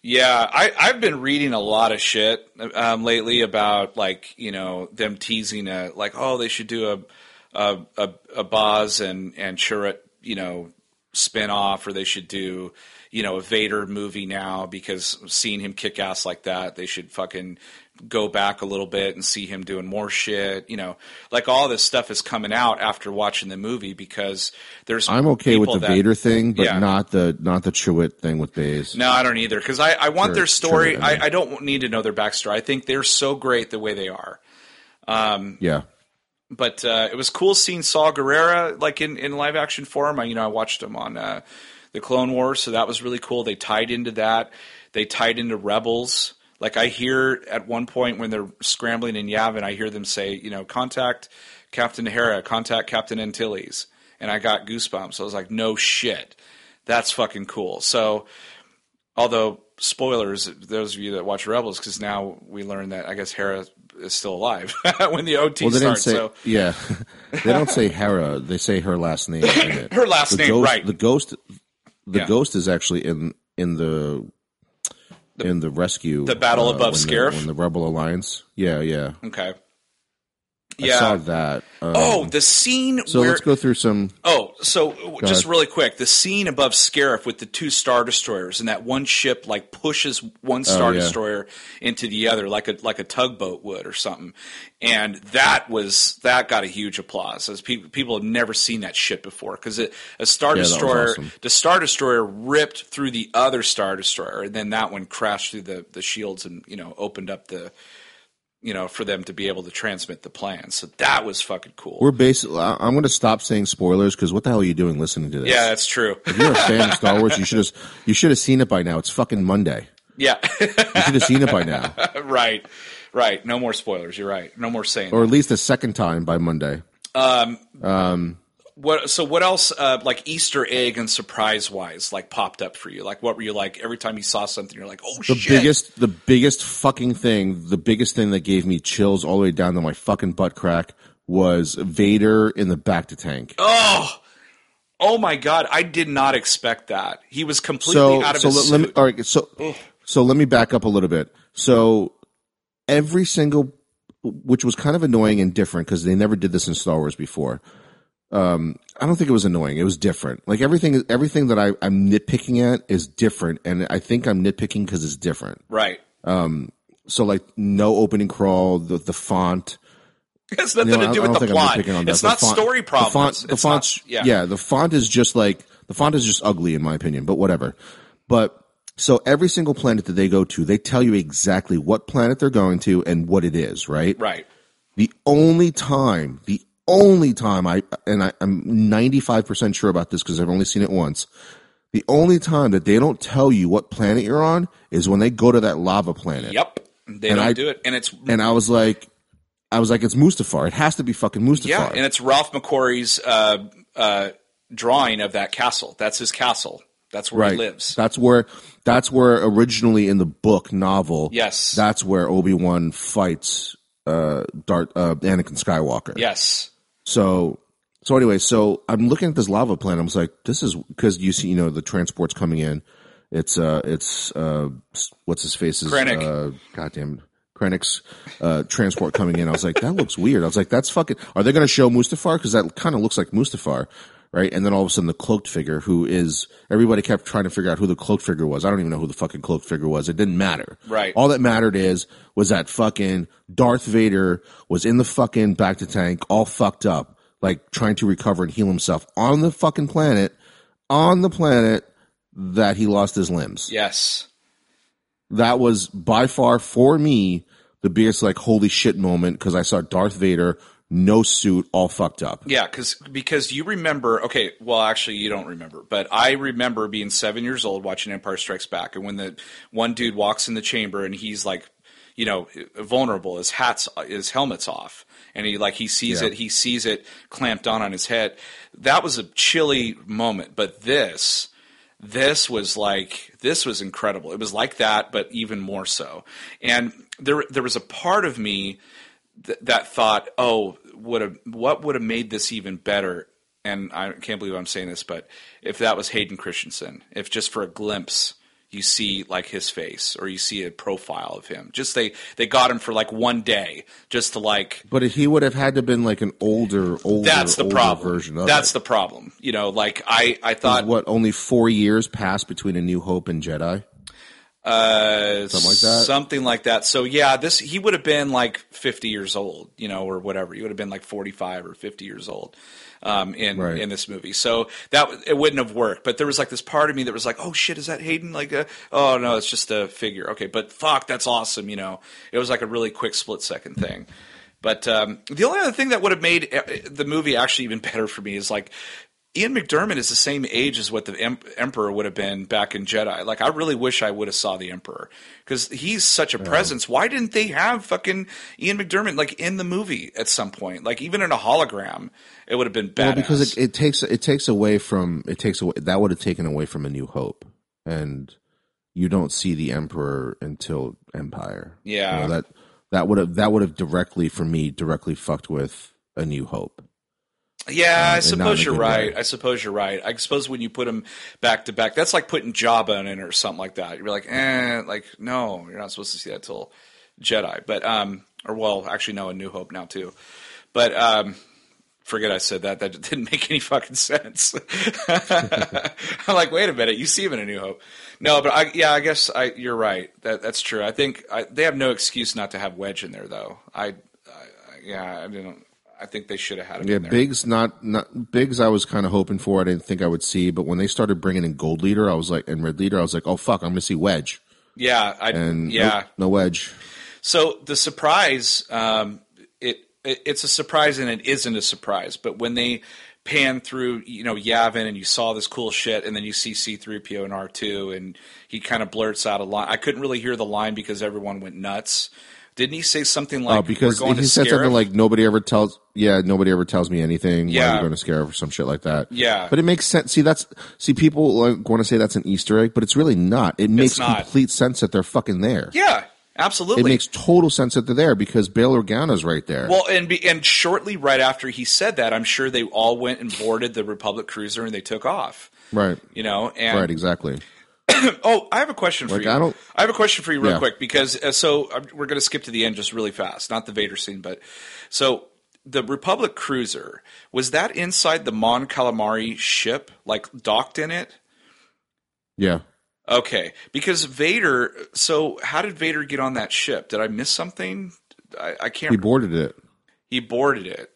Yeah, I, I've been reading a lot of shit um, lately about like you know them teasing a like oh they should do a a a, a Boz and and Chirrut you know spin off or they should do you know a Vader movie now because seeing him kick ass like that they should fucking go back a little bit and see him doing more shit you know like all this stuff is coming out after watching the movie because there's I'm okay with the that- Vader thing, but Yeah. not the not the Chirrut thing with Baze. No, I don't either because I, I want Sure, their story. sure, I mean- I, I don't need to know their backstory. I think they're so great the way they are. Um, yeah, But uh, it was cool seeing Saw Gerrera like in, in live action form. I, you know, I watched him on uh, the Clone Wars, so that was really cool. They tied into that. They tied into Rebels. Like I hear at one point when they're scrambling in Yavin, I hear them say, you know, contact Captain Hera, contact Captain Antilles, and I got goosebumps. I was like, no shit, that's fucking cool. So, although spoilers, those of you that watch Rebels, because now we learn that I guess Hera is still alive when the OT well they starts. say. so Yeah, they don't say Hera. They say her last name. her last The name, ghost, right? The ghost, the Yeah. ghost is actually in in the in the rescue, The battle uh, above the- Scarif? when the Rebel Alliance. Yeah, yeah. okay. I Yeah. saw that. Um, Oh, the scene so where let's go through some. Oh, so just ahead. really quick, the scene above Scarif with the two star destroyers and that one ship like pushes one star Oh, yeah. destroyer into the other like a like a tugboat would or something, and that was that got a huge applause as people people have never seen that shit before because a star Yeah, destroyer awesome. the star destroyer ripped through the other star destroyer and then that one crashed through the the shields and you know opened up the you know for them to be able to transmit the plan so that was fucking cool We're basically. I'm going to stop saying spoilers because what the hell are you doing listening to this? yeah that's true If you're a fan of Star Wars, you should have you should have seen it by now. It's fucking Monday. yeah You should have seen it by now, right, right. No more spoilers. You're right. No more saying. or that. at least a second time by Monday. Um, um, What? So what else? Uh, like Easter egg and surprise wise, like popped up for you. Like what were you like every time you saw something? You're like, oh The shit. biggest, the biggest fucking thing, the biggest thing that gave me chills all the way down to my fucking butt crack was Vader in the bacta tank. Oh, oh my god! I did not expect that. He was completely so out of so his let, let me suit. all right so so let me back up a little bit so every single which was kind of annoying and different because they never did this in star wars before um i don't think it was annoying it was different like everything everything that I, i'm nitpicking at is different and i think i'm nitpicking because it's different right. Um. so like no opening crawl the, the font It has nothing you know, to do I with don't the plot. nitpicking on that. It's not font- story problems. The font, the It's font's, yeah. yeah, the font is just like the font is just ugly in my opinion, but whatever. But so every single planet that they go to, they tell you exactly what planet they're going to and what it is, right? Right. The only time, the only time I and I, I'm 95 percent sure about this because I've only seen it once. The only time that they don't tell you what planet you're on is when they go to that lava planet. Yep. They And don't I- do it, and it's And I was like, I was like, it's Mustafar. It has to be fucking Mustafar. yeah, and it's Ralph McQuarrie's uh, uh, drawing of that castle. That's his castle. That's where he lives. That's where that's where originally in the book novel. Yes. That's where Obi Wan fights uh Dart uh Anakin Skywalker. yes. So so anyway, so I'm looking at this lava planet. I was like, this is because you see, you know, the transport's coming in. It's uh it's uh what's his face is Krennic. uh goddamn Krennic's uh transport coming in. I was like, that looks weird. I was like, that's fucking are they gonna show Mustafar? Because that kind of looks like Mustafar. Right, and then all of a sudden the cloaked figure, who is everybody kept trying to figure out who the cloaked figure was. I don't even know who the fucking cloaked figure was. It didn't matter. Right. All that mattered is was that fucking Darth Vader was in the fucking bacta tank, all fucked up, like trying to recover and heal himself on the fucking planet, on the planet that he lost his limbs. Yes. That was by far for me the biggest like holy shit moment because I saw Darth Vader, no suit, all fucked up. Yeah, because because you remember. Okay, well, actually, you don't remember, but I remember being seven years old watching Empire Strikes Back, and when the one dude walks in the chamber and he's like, you know, vulnerable. His hat's, his helmet's off, and he like he sees Yeah. it. He sees it clamped on on his head. That was a chilly moment. But this, this was like this was incredible. It was like that, but even more so. And there, there was a part of me th- that thought, oh, would have what would have made this even better? And I can't believe I'm saying this, but if that was Hayden Christensen, if just for a glimpse you see like his face or you see a profile of him, just they they got him for like one day, just to like But he would have had to been like an older, older, that's the older problem. version of That's it. the problem. You know, like I I thought what only four years passed between A New Hope and Jedi. Uh, Something like that? Something like that. So yeah, this he would have been like 50 years old, you know, or whatever. He would have been like 45 or 50 years old um, in Right. in this movie. So that it wouldn't have worked. But there was like this part of me that was like, oh shit, is that Hayden? Like, a, oh no, it's just a figure. Okay, but fuck, that's awesome. You know, it was like a really quick split second thing. But um, the only other thing that would have made uh, the movie actually even better for me is like Ian McDiarmid is the same age as what the em- Emperor would have been back in Jedi. Like, I really wish I would have saw the Emperor because he's such a presence. Why didn't they have fucking Ian McDiarmid like in the movie at some point? Like, even in a hologram, it would have been badass. Well, because it, it takes it takes away from it takes away that would have taken away from A New Hope, and you don't see the Emperor until Empire. Yeah. You know, that that would have that would have directly for me directly fucked with A New Hope. Yeah, I and not in suppose you're right. way. I suppose you're right. I suppose when you put them back to back, that's like putting Jabba in it or something like that. You're like, eh, like no, you're not supposed to see that till Jedi. But um, or well, actually, no, a New Hope now too. But um, forget I said that. That didn't make any fucking sense. I'm like, wait a minute, you see him in a New Hope. No, but I yeah, I guess I you're right. That that's true. I think I, they have no excuse not to have Wedge in there though. I, I, I yeah, I didn't. I think they should have had him Yeah, in there. Biggs not not Biggs. I was kind of hoping for. I didn't think I would see, but when they started bringing in Gold Leader, I was like, and Red Leader, I was like, oh fuck, I'm gonna see Wedge, Yeah, I and yeah. nope, no Wedge. So the surprise, um, it, it it's a surprise and it isn't a surprise. But when they pan through, you know, Yavin and you saw this cool shit, and then you see C three PO and R two, and he kind of blurts out a line. I couldn't really hear the line because everyone went nuts. Didn't he say something oh, like, Oh, because "We're going he said Scarif"? something like nobody ever tells. Yeah, nobody ever tells me anything. Why Yeah. are going to scare or some shit like that? Yeah. but it makes sense. See, that's see people like, want to say that's an Easter egg, but it's really not. It makes not. complete sense that they're fucking there. "Yeah, absolutely." It makes total sense that they're there because Bail Organa's right there. Well, and be, and shortly right after he said that, I'm sure they all went and boarded the Republic cruiser and they took off. right, You know, and right, exactly. Oh, I have a question for Like, you. I don't- I have a question for you, real Yeah. quick, because uh, so uh, we're going to skip to the end just really fast. Not the Vader scene, but so the Republic cruiser was that inside the Mon Calamari ship, like docked in it? Yeah, Okay, because Vader. So how did Vader get on that ship? Did I miss something? I, I can't. he boarded it. he boarded it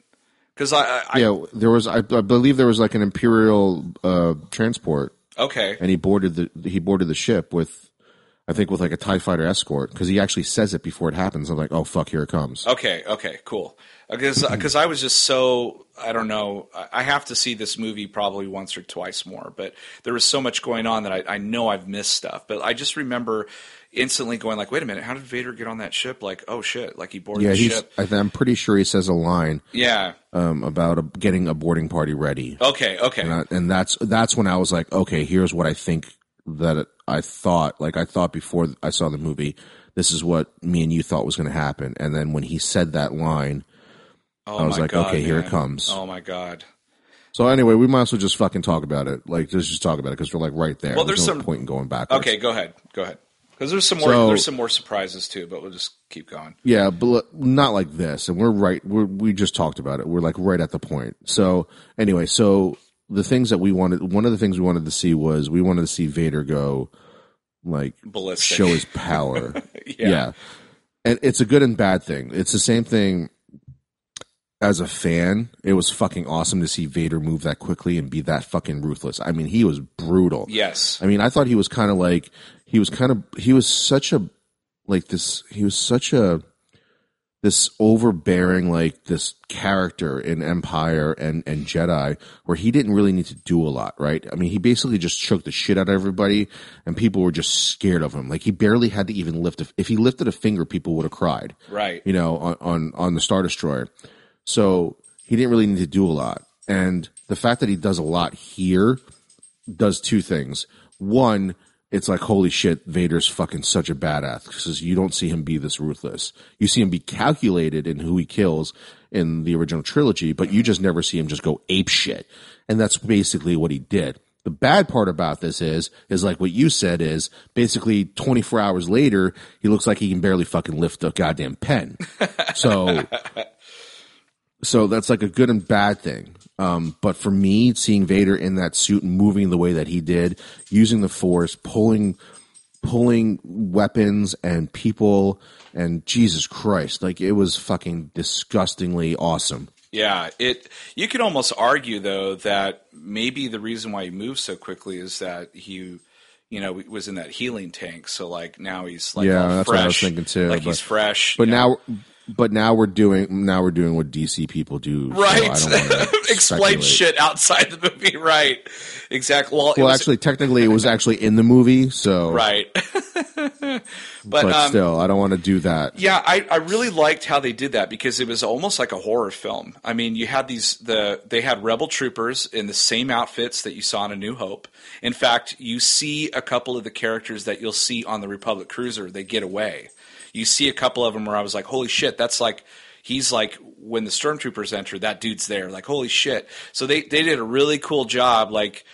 because I, I, I yeah, there was. I, I believe there was like an imperial uh, transport, okay. and he boarded the he boarded the ship with, I think, with like a Tie Fighter escort because he actually says it before it happens. I'm like, oh fuck, here it comes. Okay, okay, cool. Because because I was just so I don't know. I- I have to see this movie probably once or twice more. But there was so much going on that I, I know I've missed stuff. But I just remember instantly going like, wait a minute, how did Vader get on that ship? Like, oh shit, like he boarded Yeah, the ship. I'm pretty sure he says a line Yeah. um, about a, getting a boarding party ready, Okay. Okay. and, I, and that's that's when I was like, okay, here's what I think that I thought. Like I thought before I saw the movie, this is what me and you thought was going to happen, and then when he said that line, oh I was like, God, okay, here it comes. Oh my god. So anyway, we might as well just fucking talk about it. Like, let's just talk about it because we're like right there. Well, there's no some- point in going back. Okay, go ahead. Go ahead. Because there's some more. So- there's some more surprises too, but we'll just keep going. Yeah, but not like this. And we're right. We're, we just talked about it. We're like right at the point. So anyway, so the things that we wanted, one of the things we wanted to see was we wanted to see Vader go like Ballistic. show his power. Yeah. yeah. And it's a good and bad thing. It's the same thing as a fan. It was fucking awesome to see Vader move that quickly and be that fucking ruthless. I mean, he was brutal. Yes. I mean, I thought he was kind of like he was kind of he was such a like this. He was such a this overbearing like this character in Empire and and Jedi where he didn't really need to do a lot, right? I mean, he basically just choked the shit out of everybody, and people were just scared of him. Like he barely had to even lift. A, if he lifted a finger, people would have cried. Right. You know, on on on the Star Destroyer. So he didn't really need to do a lot, and the fact that he does a lot here does two things. One, it's like holy shit, Vader's fucking such a badass because you don't see him be this ruthless. You see him be calculated in who he kills in the original trilogy, but you just never see him just go ape shit. And that's basically what he did. The bad part about this is, is like what you said is basically 24 hours later, he looks like he can barely fucking lift a goddamn pen. So, so that's like a good and bad thing. Um, but for me, seeing Vader in that suit and moving the way that he did, using the Force, pulling, pulling weapons and people, and Jesus Christ, like it was fucking disgustingly awesome. Yeah, it. You could almost argue though that maybe the reason why he moves so quickly is that he, you know, was in that healing tank. So like now he's like Yeah, that's fresh, what I was thinking too, Like but- he's fresh. But now. know. But now we're doing now we're doing what DC people do. so right? Don't Explain speculate. shit outside the movie, right? Exactly. Well, Well, was- actually, technically, it was actually in the movie, so right. but But um, still, I don't want to do that. Yeah, I, I really liked how they did that because it was almost like a horror film. I mean, you had these the they had rebel troopers in the same outfits that you saw in A New Hope. In fact, you see a couple of the characters that you'll see on the Republic cruiser. They get away. You see a couple of them where I was like, "Holy shit!" That's like he's like when the stormtroopers enter, that dude's there. Like, holy shit! So they they did a really cool job, like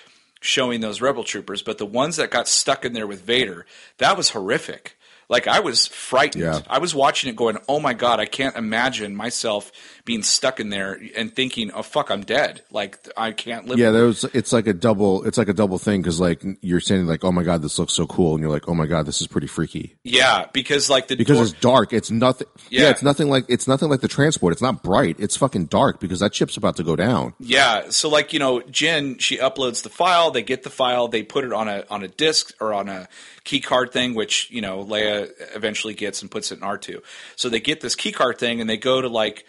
showing those rebel troopers. But the ones that got stuck in there with Vader, that was horrific. Like I was frightened. Yeah. I was watching it going, "Oh my god, I can't imagine myself being stuck in there and thinking, "Oh fuck, I'm dead." Like I can't live." Yeah, there was. It's like a double. It's like a double thing because like you're saying like, oh my god, this looks so cool, and you're like, oh my god, this is pretty freaky yeah, because like the because door- it's dark. It's nothing. Yeah. Yeah. it's nothing like it's nothing like the transport. It's not bright. It's fucking dark because that ship's about to go down. Yeah, so like you know, Jen, she uploads the file. They get the file. They put it on a on a disk or on a key card thing, which you know Leia eventually gets and puts it in R two. So they get this key card thing and they go to like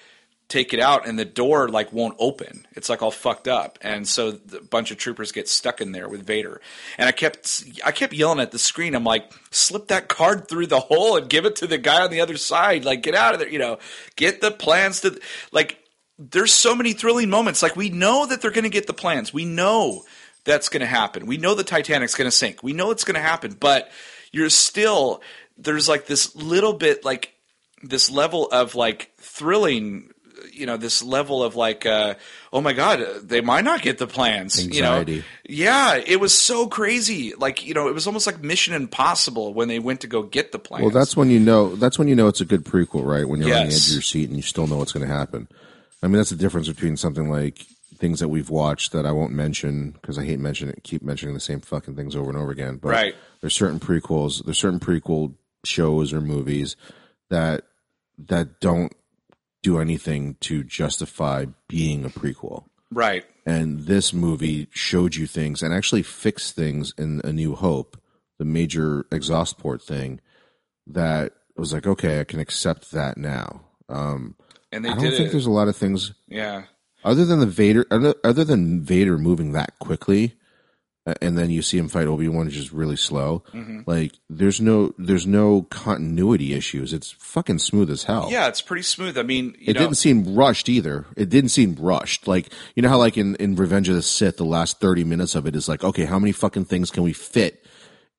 take it out, and the door like won't open. It's like all fucked up, and so the bunch of troopers get stuck in there with Vader. And I kept I kept yelling at the screen. I'm like, slip that card through the hole and give it to the guy on the other side. Like, get out of there. You know, get the plans to like there's so many thrilling moments. Like we know that they're going to get the plans. We know that's going to happen. We know the Titanic's going to sink. We know it's going to happen. But you're still there's like this little bit like this level of like thrilling. You know, this level of like, uh, oh my god, uh, they might not get the plans. Anxiety. You know, yeah, it was so crazy. Like you know, it was almost like Mission Impossible when they went to go get the plans. Well, that's when you know. That's when you know it's a good prequel, right? When you're on the Yes. edge of your seat and you still know what's going to happen. I mean, that's the difference between something like things that we've watched that I won't mention because I hate mentioning keep mentioning the same fucking things over and over again. But Right. there's certain prequels, there's certain prequel shows or movies that that don't do anything to justify being a prequel. right. And this movie showed you things and actually fixed things in A New Hope, the major exhaust port thing, that was like, okay, I can accept that now. Um, And they I don't think it. there's a lot of things Yeah. other than the Vader, other, other than Vader moving that quickly, and then you see him fight Obi Wan, is really slow. Mm-hmm. Like, there's no, there's no continuity issues. It's fucking smooth as hell. Yeah, it's pretty smooth. I mean, you It know, didn't seem rushed either. It didn't seem rushed. Like you know how like in, in Revenge of the Sith, the last thirty minutes of it is like, okay, how many fucking things can we fit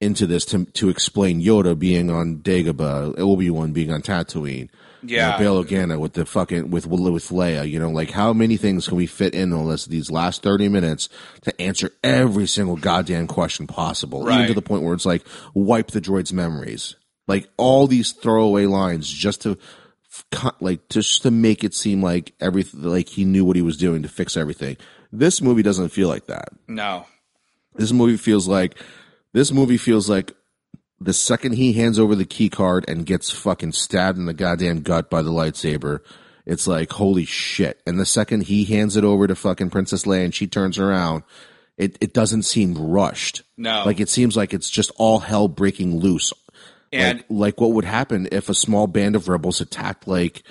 into this to to explain Yoda being on Dagobah, Obi Wan being on Tatooine, Yeah. you know, Bail Organa with the fucking with with Leia. You know, like how many things can we fit in on this these last thirty minutes to answer every single goddamn question possible, even to the point where it's like wipe the droid's memories, like all these throwaway lines just to cut like just to make it seem like everything like he knew what he was doing to fix everything. This movie doesn't feel like that. no. This movie feels like this movie feels like the second he hands over the key card and gets fucking stabbed in the goddamn gut by the lightsaber, it's like holy shit. And the second he hands it over to fucking Princess Leia and she turns around, it it doesn't seem rushed. No. Like it seems like it's just all hell breaking loose And like, like what would happen if a small band of rebels attacked like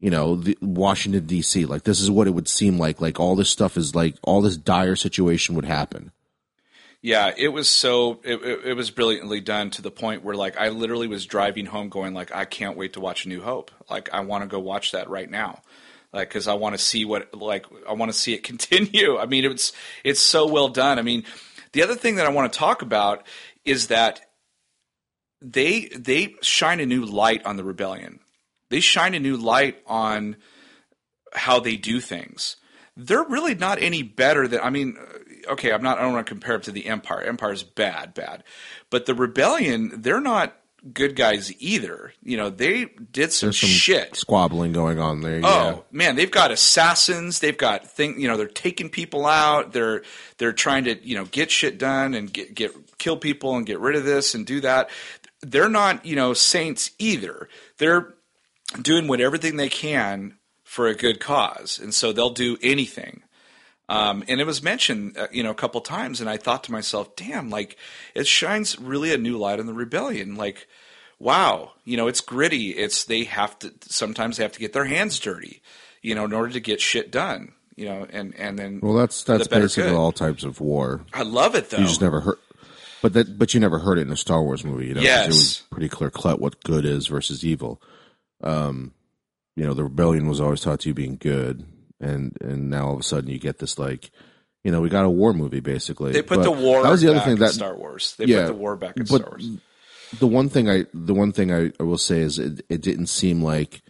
you know, the, Washington D.C. Like this is what it would seem like. Like all this stuff is like all this dire situation would happen. Yeah, it was so it, it, it was brilliantly done to the point where like I literally was driving home going like I can't wait to watch New Hope. Like I want to go watch that right now. Like cuz I want to see what like I want to see it continue. I mean it's it's so well done. I mean the other thing that I want to talk about is that they they shine a new light on the rebellion. They shine a new light on how they do things. They're really not any better than I mean okay, I'm not. I don't want to compare it to the Empire. Empire's bad, bad, but the Rebellion, they're not good guys either. You know, they did some, some shit, squabbling going on there. Oh yeah. man, they've got assassins. They've got thing. You know, they're taking people out. They're they're trying to you know get shit done and get get kill people and get rid of this and do that. They're not you know saints either. They're doing what everything they can for a good cause, and so they'll do anything. Um, and it was mentioned, uh, you know, a couple times, and I thought to myself, "Damn, like it shines really a new light on the rebellion." Like, wow, you know, it's gritty. It's they have to sometimes they have to get their hands dirty, you know, in order to get shit done, you know, and and then well, that's that's basically good. all types of war. I love it though. You just never heard, but that but you never heard it in a Star Wars movie. You know, yes. it was pretty clear cut what good is versus evil. Um, you know, the rebellion was always taught to you being good and and now all of a sudden you get this like you know we got a war movie basically. They put but the war that was the other thing that star wars. They yeah, put the war back in star wars. the one thing i the one thing i, I will say is it, it didn't seem like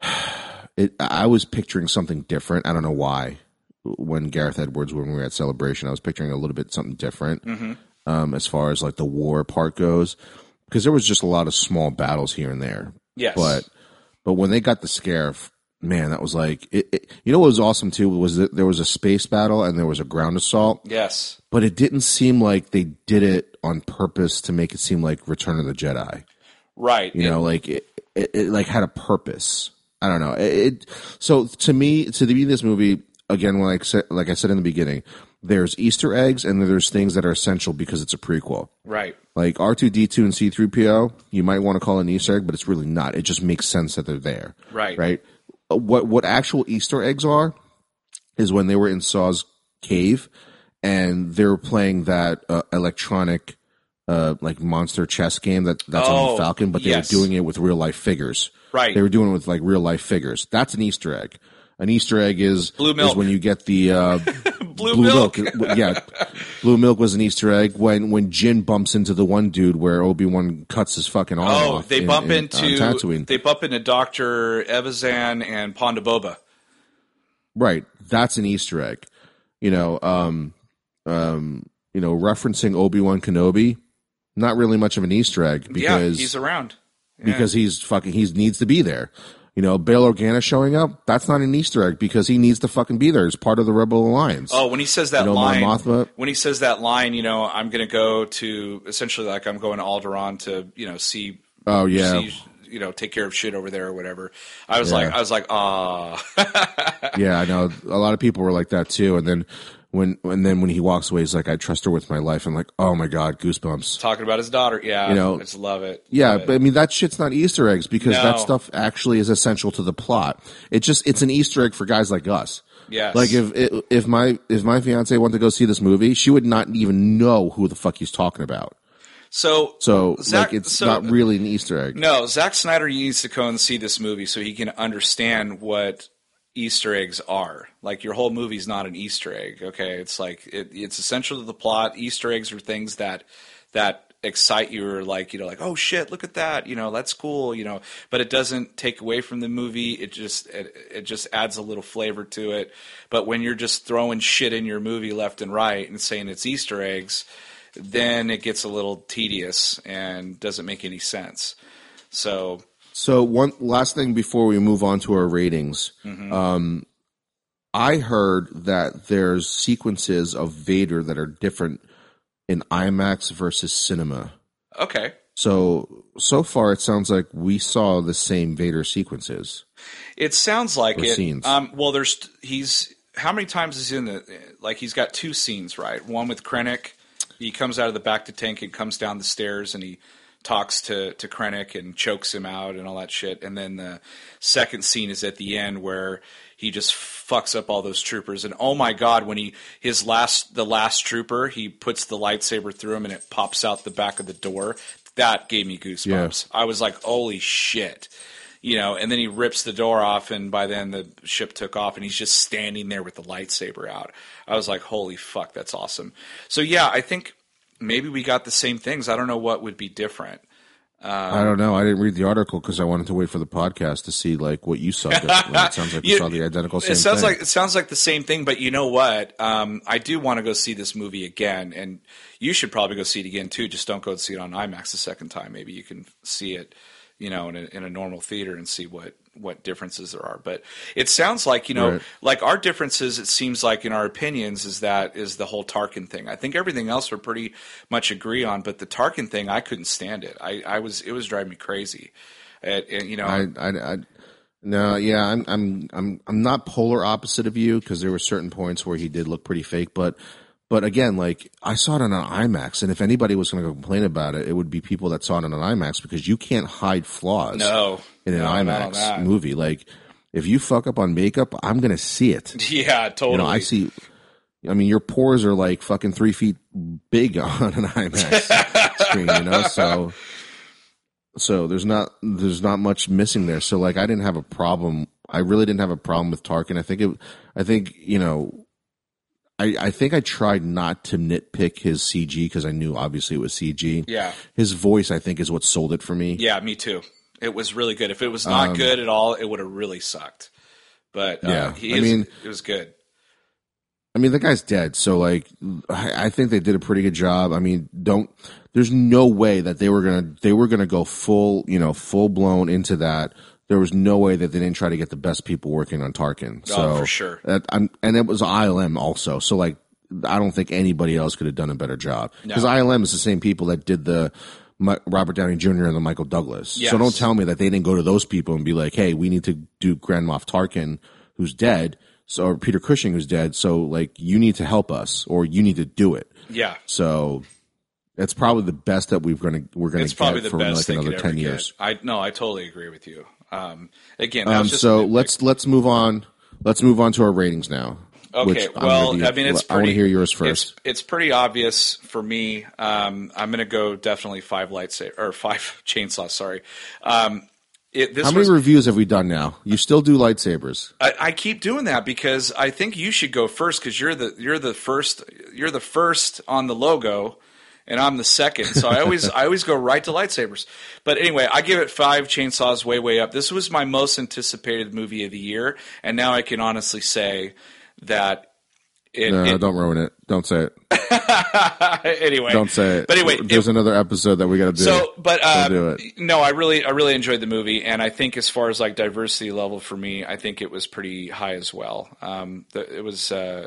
it i was picturing something different. I don't know why. When gareth edwards when we were at celebration i was picturing a little bit something different mm-hmm. um, as far as like the war part goes. Because there was just a lot of small battles here and there. Yes. But but when they got the scare man, that was like it, it, you know what was awesome too was that there was a space battle and there was a ground assault. Yes, but it didn't seem like they did it on purpose to make it seem like Return of the Jedi. Right. You it, know, like it, it, like had a purpose. I don't know. It, so to me, to be this movie again, like like I said in the beginning, there's Easter eggs and there's things that are essential because it's a prequel. Right. Like R2D2 and C3PO, you might want to call it an Easter egg, but it's really not. It just makes sense that they're there. Right. Right what what actual Easter eggs are is when they were in Saw's cave and they were playing that uh, electronic uh, like monster chess game that that's oh, on the Falcon, but they yes. were doing it with real life figures. Right. They were doing it with like real life figures. That's an Easter egg. An Easter egg is blue milk. is when you get the uh, blue, blue, milk. milk. yeah, blue milk was an Easter egg when when Jyn bumps into the one dude where Obi Wan cuts his fucking arm oh, off. they in, bump in, into they bump into Doctor Evazan and Ponda Baba. Right, that's an Easter egg. You know, um, um, you know, referencing Obi Wan Kenobi, not really much of an Easter egg because yeah, he's around. Yeah. Because he's fucking he needs to be there. You know, Bail Organa showing up, that's not an Easter egg because he needs to fucking be there as part of the Rebel Alliance. Oh, when he says that you know, line, when he says that line, you know, I'm going to go to essentially like I'm going to Alderaan to, you know, see. Oh, yeah. See, you know, take care of shit over there or whatever. I was yeah. like, I was like, ah. yeah, I know. A lot of people were like that too. And then when and then when he walks away, he's like, "I trust her with my life." I'm like, "Oh my god, goosebumps!" Talking about his daughter, yeah, you know, I just love it. Yeah, love but it. I mean that shit's not Easter eggs because no. that stuff actually is essential to the plot. It just it's an Easter egg for guys like us. Yes. Like if if my if my fiance wanted to go see this movie, she would not even know who the fuck he's talking about. So, so Zack, like it's so, not really an Easter egg. No, Zack Snyder needs to go and see this movie so he can understand what Easter eggs are. Like your whole movie's not an Easter egg. Okay, it's like it, it's essential to the plot. Easter eggs are things that that excite you or like you know like oh shit look at that you know that's cool you know but it doesn't take away from the movie it just it, it just adds a little flavor to it but when you're just throwing shit in your movie left and right and saying it's easter eggs then it gets a little tedious and doesn't make any sense so so one last thing before we move on to our ratings, mm-hmm. um, I heard that there's sequences of Vader that are different in IMAX versus cinema. Okay. So so far, it sounds like we saw the same Vader sequences. It sounds like it. Scenes. Um, well, there's he's how many times is he in the like he's got two scenes right? One with Krennic, he comes out of the bacta tank and comes down the stairs and he talks to to Krennic and chokes him out and all that shit. And then the second scene is at the end where he just fucks up all those troopers. And oh my god, when he his last the last trooper, he puts the lightsaber through him and it pops out the back of the door. That gave me goosebumps. I was like, holy shit. You know, and then he rips the door off, and by then the ship took off, and he's just standing there with the lightsaber out. I was like, holy fuck, that's awesome. So, yeah, I think maybe we got the same things. I don't know what would be different. I don't know. I didn't read the article because I wanted to wait for the podcast to see like what you saw. it sounds like you You- saw the identical same it sounds thing. like it sounds like the same thing, but you know what? Um, I do want to go see this movie again, and you should probably go see it again too. Just don't go see it on IMAX the second time. Maybe you can see it, you know, in a, in a normal theater and see what what differences there are. But it sounds like you know, Right. like our differences. It seems like in our opinions is that is the whole Tarkin thing. I think everything else we're pretty much agree on, but the Tarkin thing, I couldn't stand it. I, I was it was driving me crazy. And, and, you know, I, I, I, no, yeah, I'm, I'm, I'm, I'm not polar opposite of you because there were certain points where he did look pretty fake, but, but again, like I saw it on an IMAX, and if anybody was going to complain about it, it would be people that saw it on an IMAX because you can't hide flaws no, in an no, IMAX movie. Like, if you fuck up on makeup, I'm going to see it. Yeah, totally. You know, I see. I mean, your pores are like fucking three feet big on an IMAX screen. You know, so so there's not there's not much missing there. So like, I didn't have a problem. I really didn't have a problem with Tarkin. I think it. I think you know. I, I think I tried not to nitpick his CG because I knew obviously it was CG. Yeah. His voice, I think, is what sold it for me. Yeah, me too. It was really good. If it was not good at all, it would have really sucked. But uh, Um, Yeah, he I is, mean- it was good. I mean, the guy's dead. So, like, I, I think they did a pretty good job. I mean, don't. There's no way that they were gonna they were gonna go full, you know, full blown into that. There was no way that they didn't try to get the best people working on Tarkin. So Oh, for sure. That, I'm, and it was ILM also. So, like, I don't think anybody else could have done a better job because ILM is the same people that did the. Robert Downey Jr. and the Michael Douglas. Yes. So don't tell me that they didn't go to those people and be like, "Hey, we need to do Grand Moff Tarkin, who's dead, so or Peter Cushing, who's dead. So like, you need to help us, or you need to do it." Yeah, So it's probably the best that we've gonna we're gonna it's get for like another ten get. years. I no, I totally agree with you. Um, again, Um, just so let's let's move on. Let's move on to our ratings now. Okay, well, be- I mean, it's I want pretty. to hear yours first. It's, it's pretty obvious for me. Um, I'm going to go definitely five lightsaber or five chainsaws. Sorry. Um, it, this How was, many reviews have we done now? You still do lightsabers? I, I keep doing that because I think you should go first because you're the you're the first you're the first on the logo, and I'm the second. So I always I always go right to lightsabers. But anyway, I give it five chainsaws, way way up. This was my most anticipated movie of the year, and now I can honestly say that it. No, it- don't ruin it. Don't say it. anyway, Don't say it. But anyway, there's it- another episode that we got to do. so, but uh, do no, I really, I really enjoyed the movie, and I think as far as like diversity level for me, I think it was pretty high as well. Um, the, it was. Uh,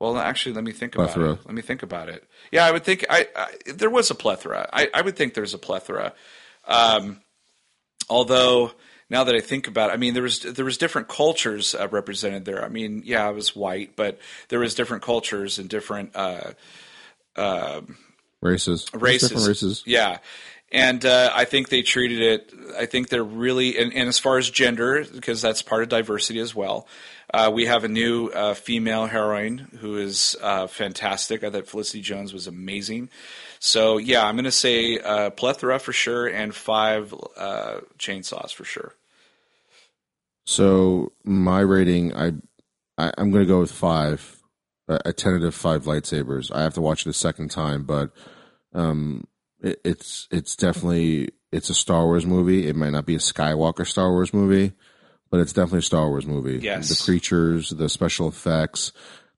well, actually, let me think about Plethora. it. Let me think about it. Yeah, I would think I, I there was a plethora. I, I would think there's a plethora. Um, although now that I think about it, I mean there was there was different cultures uh, represented there. I mean, yeah, I was white, but there was different cultures and different uh, races, races. different races. Yeah. And uh, I think they treated it. I think they're really, and, and as far as gender, because that's part of diversity as well. Uh, we have a new uh, female heroine who is uh, fantastic. I thought Felicity Jones was amazing. So yeah, I'm going to say uh, plethora for sure, and five uh, chainsaws for sure. So my rating, I, I I'm going to go with five, a, a tentative five lightsabers. I have to watch it a second time, but um, it, it's it's definitely it's a Star Wars movie. It might not be a Skywalker Star Wars movie, but it's definitely a Star Wars movie. Yes. the creatures, the special effects.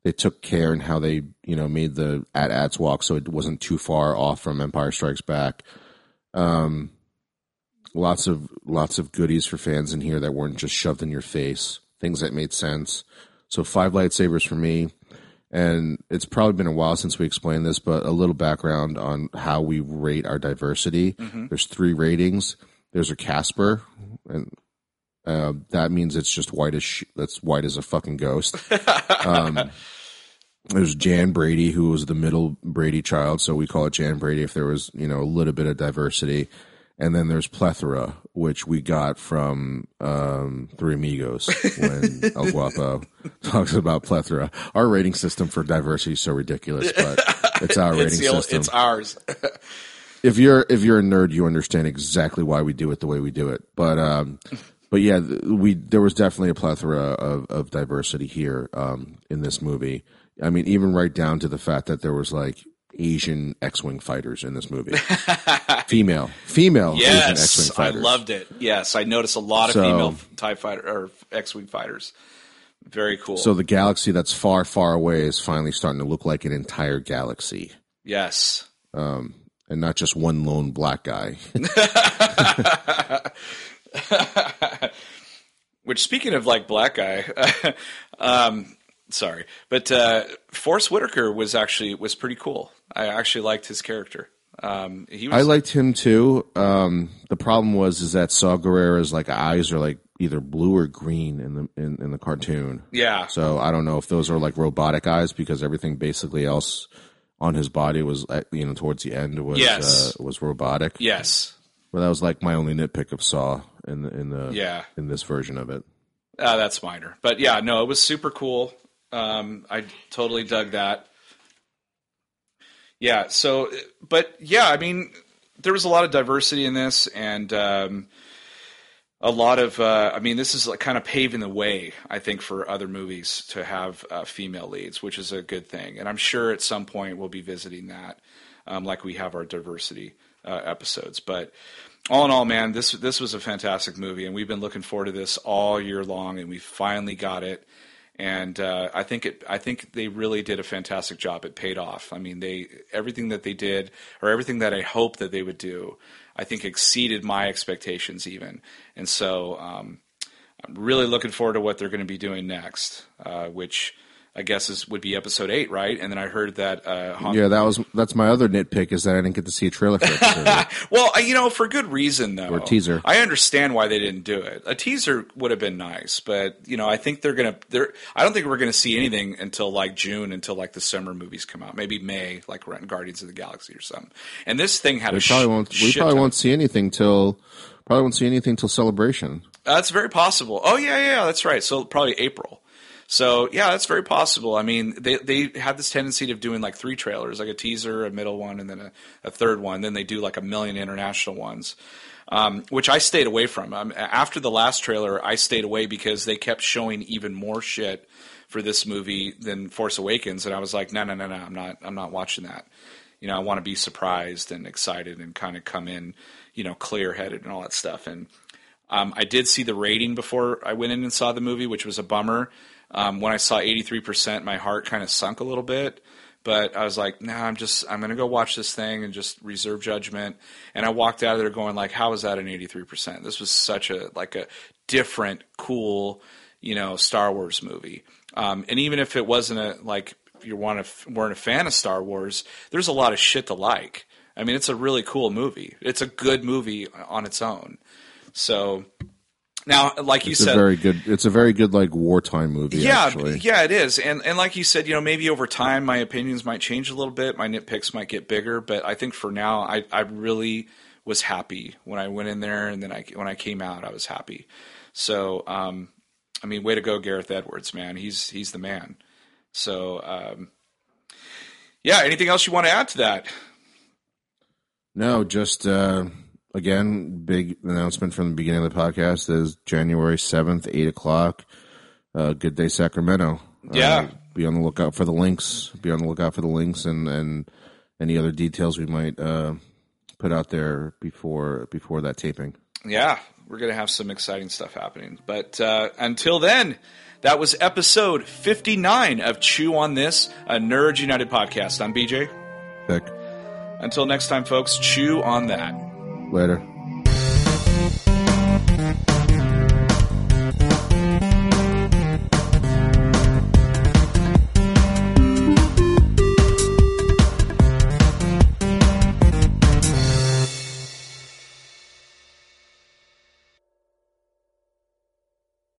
They took care in how they, you know, made the at ats walk so it wasn't too far off from Empire Strikes Back. Um, lots of lots of goodies for fans in here that weren't just shoved in your face. Things that made sense. So five lightsabers for me. And it's probably been a while since we explained this, but a little background on how we rate our diversity. There's three ratings. There's a Casper, and uh, that means it's just white as sh- that's white as a fucking ghost. Um, there's Jan Brady, who was the middle Brady child, so we call it Jan Brady if there was, you know, a little bit of diversity. And then there's Plethora, which we got from um, Three Amigos when El Guapo talks about Plethora. Our rating system for diversity is so ridiculous, but it's our rating it's, the- system. it's ours. if you're if you're a nerd, you understand exactly why we do it the way we do it. But um, but yeah, we there was definitely a plethora of, of diversity here um, in this movie. I mean, even right down to the fact that there was like Asian X-wing fighters in this movie, female female yes, I loved it. Yes, I noticed a lot of So- female Tie fighter or X-wing fighters. Very cool. So the galaxy that's far far away is finally starting to look like an entire galaxy, yes. and not just one lone black guy. Which, speaking of like black guy, um, sorry, but uh, Forest Whitaker was actually was pretty cool. I actually liked his character. Um, he was I liked him too. Um, the problem was is that Saw Gerrera's like eyes are like either blue or green in the in, in the cartoon. yeah, So I don't know if those are like robotic eyes because everything basically else on his body was uh, you know towards the end was Yes. uh, was robotic. yes, Well, that was like my only nitpick of Saw in the in the yeah. in this version of it. Uh, that's minor, but yeah, no, it was super cool. Um, I totally dug that. Yeah. So, but yeah, I mean, there was a lot of diversity in this, and um, a lot of. Uh, I mean, this is like kind of paving the way, I think, for other movies to have uh, female leads, which is a good thing. And I'm sure at some point we'll be visiting that, um, like we have our diversity uh, episodes. But all in all, man, this this was a fantastic movie, and we've been looking forward to this all year long, and we finally got it. And uh, I think it. I think they really did a fantastic job. It paid off. I mean, they everything that they did, or everything that I hoped that they would do, I think exceeded my expectations even. And so, um, I'm really looking forward to what they're going to be doing next, uh, which I guess is would be episode eight, right? And then I heard that uh, Yeah, that was that's my other nitpick is that I didn't get to see a trailer for it. Well, I- you know, for good reason though. Or teaser. I understand why they didn't do it. A teaser would have been nice, but you know, I think they're gonna. They're. I don't think we're gonna see anything until like June, until like the summer movies come out. Maybe May, like Guardians of the Galaxy or something. And this thing had we a probably sh- won't. We probably won't see anything till probably won't see anything till celebration. That's very possible. Oh yeah, yeah, that's right. So probably April. So yeah, that's very possible. I mean, they they have this tendency of doing like three trailers, like a teaser, a middle one, and then a, a third one. Then they do like a million international ones, um, which I stayed away from. Um, after the last trailer, I stayed away because they kept showing even more shit for this movie than Force Awakens, and I was like, no, no, no, no, I'm not, I'm not watching that. You know, I want to be surprised and excited and kind of come in, you know, clear headed and all that stuff. And um, I did see the rating before I went in and saw the movie, which was a bummer. Um, when I saw 83%, my heart kind of sunk a little bit. But I was like, nah, I'm just, I'm going to go watch this thing and just reserve judgment. And I walked out of there going like, how is that an 83%? This was such a, like a different, cool, you know, Star Wars movie. Um, and even if it wasn't a, like, you want to, weren't a fan of Star Wars, there's a lot of shit to like. I mean, it's a really cool movie. It's a good movie on its own. So now, like you It's said, a very good. It's a very good like wartime movie. yeah, actually. yeah, it is. And and like you said, you know, maybe over time my opinions might change a little bit, my nitpicks might get bigger, but I think for now, I I really was happy when I went in there, and then I when I came out, I was happy. So, um, I mean, way to go, Gareth Edwards, man. He's he's the man. So, um, yeah. Anything else you want to add to that? No, just uh, again, big announcement from the beginning of the podcast is January seventh, eight o'clock. Uh, Good Day Sacramento. Yeah. Uh, be on the lookout for the links. Be on the lookout for the links and and any other details we might uh, put out there before before that taping. yeah, we're going to have some exciting stuff happening. But uh, until then, that was episode 59 of Chew on This, a Nerds United podcast. I'm BJ. Vic, Until next time, folks, chew on that. Later.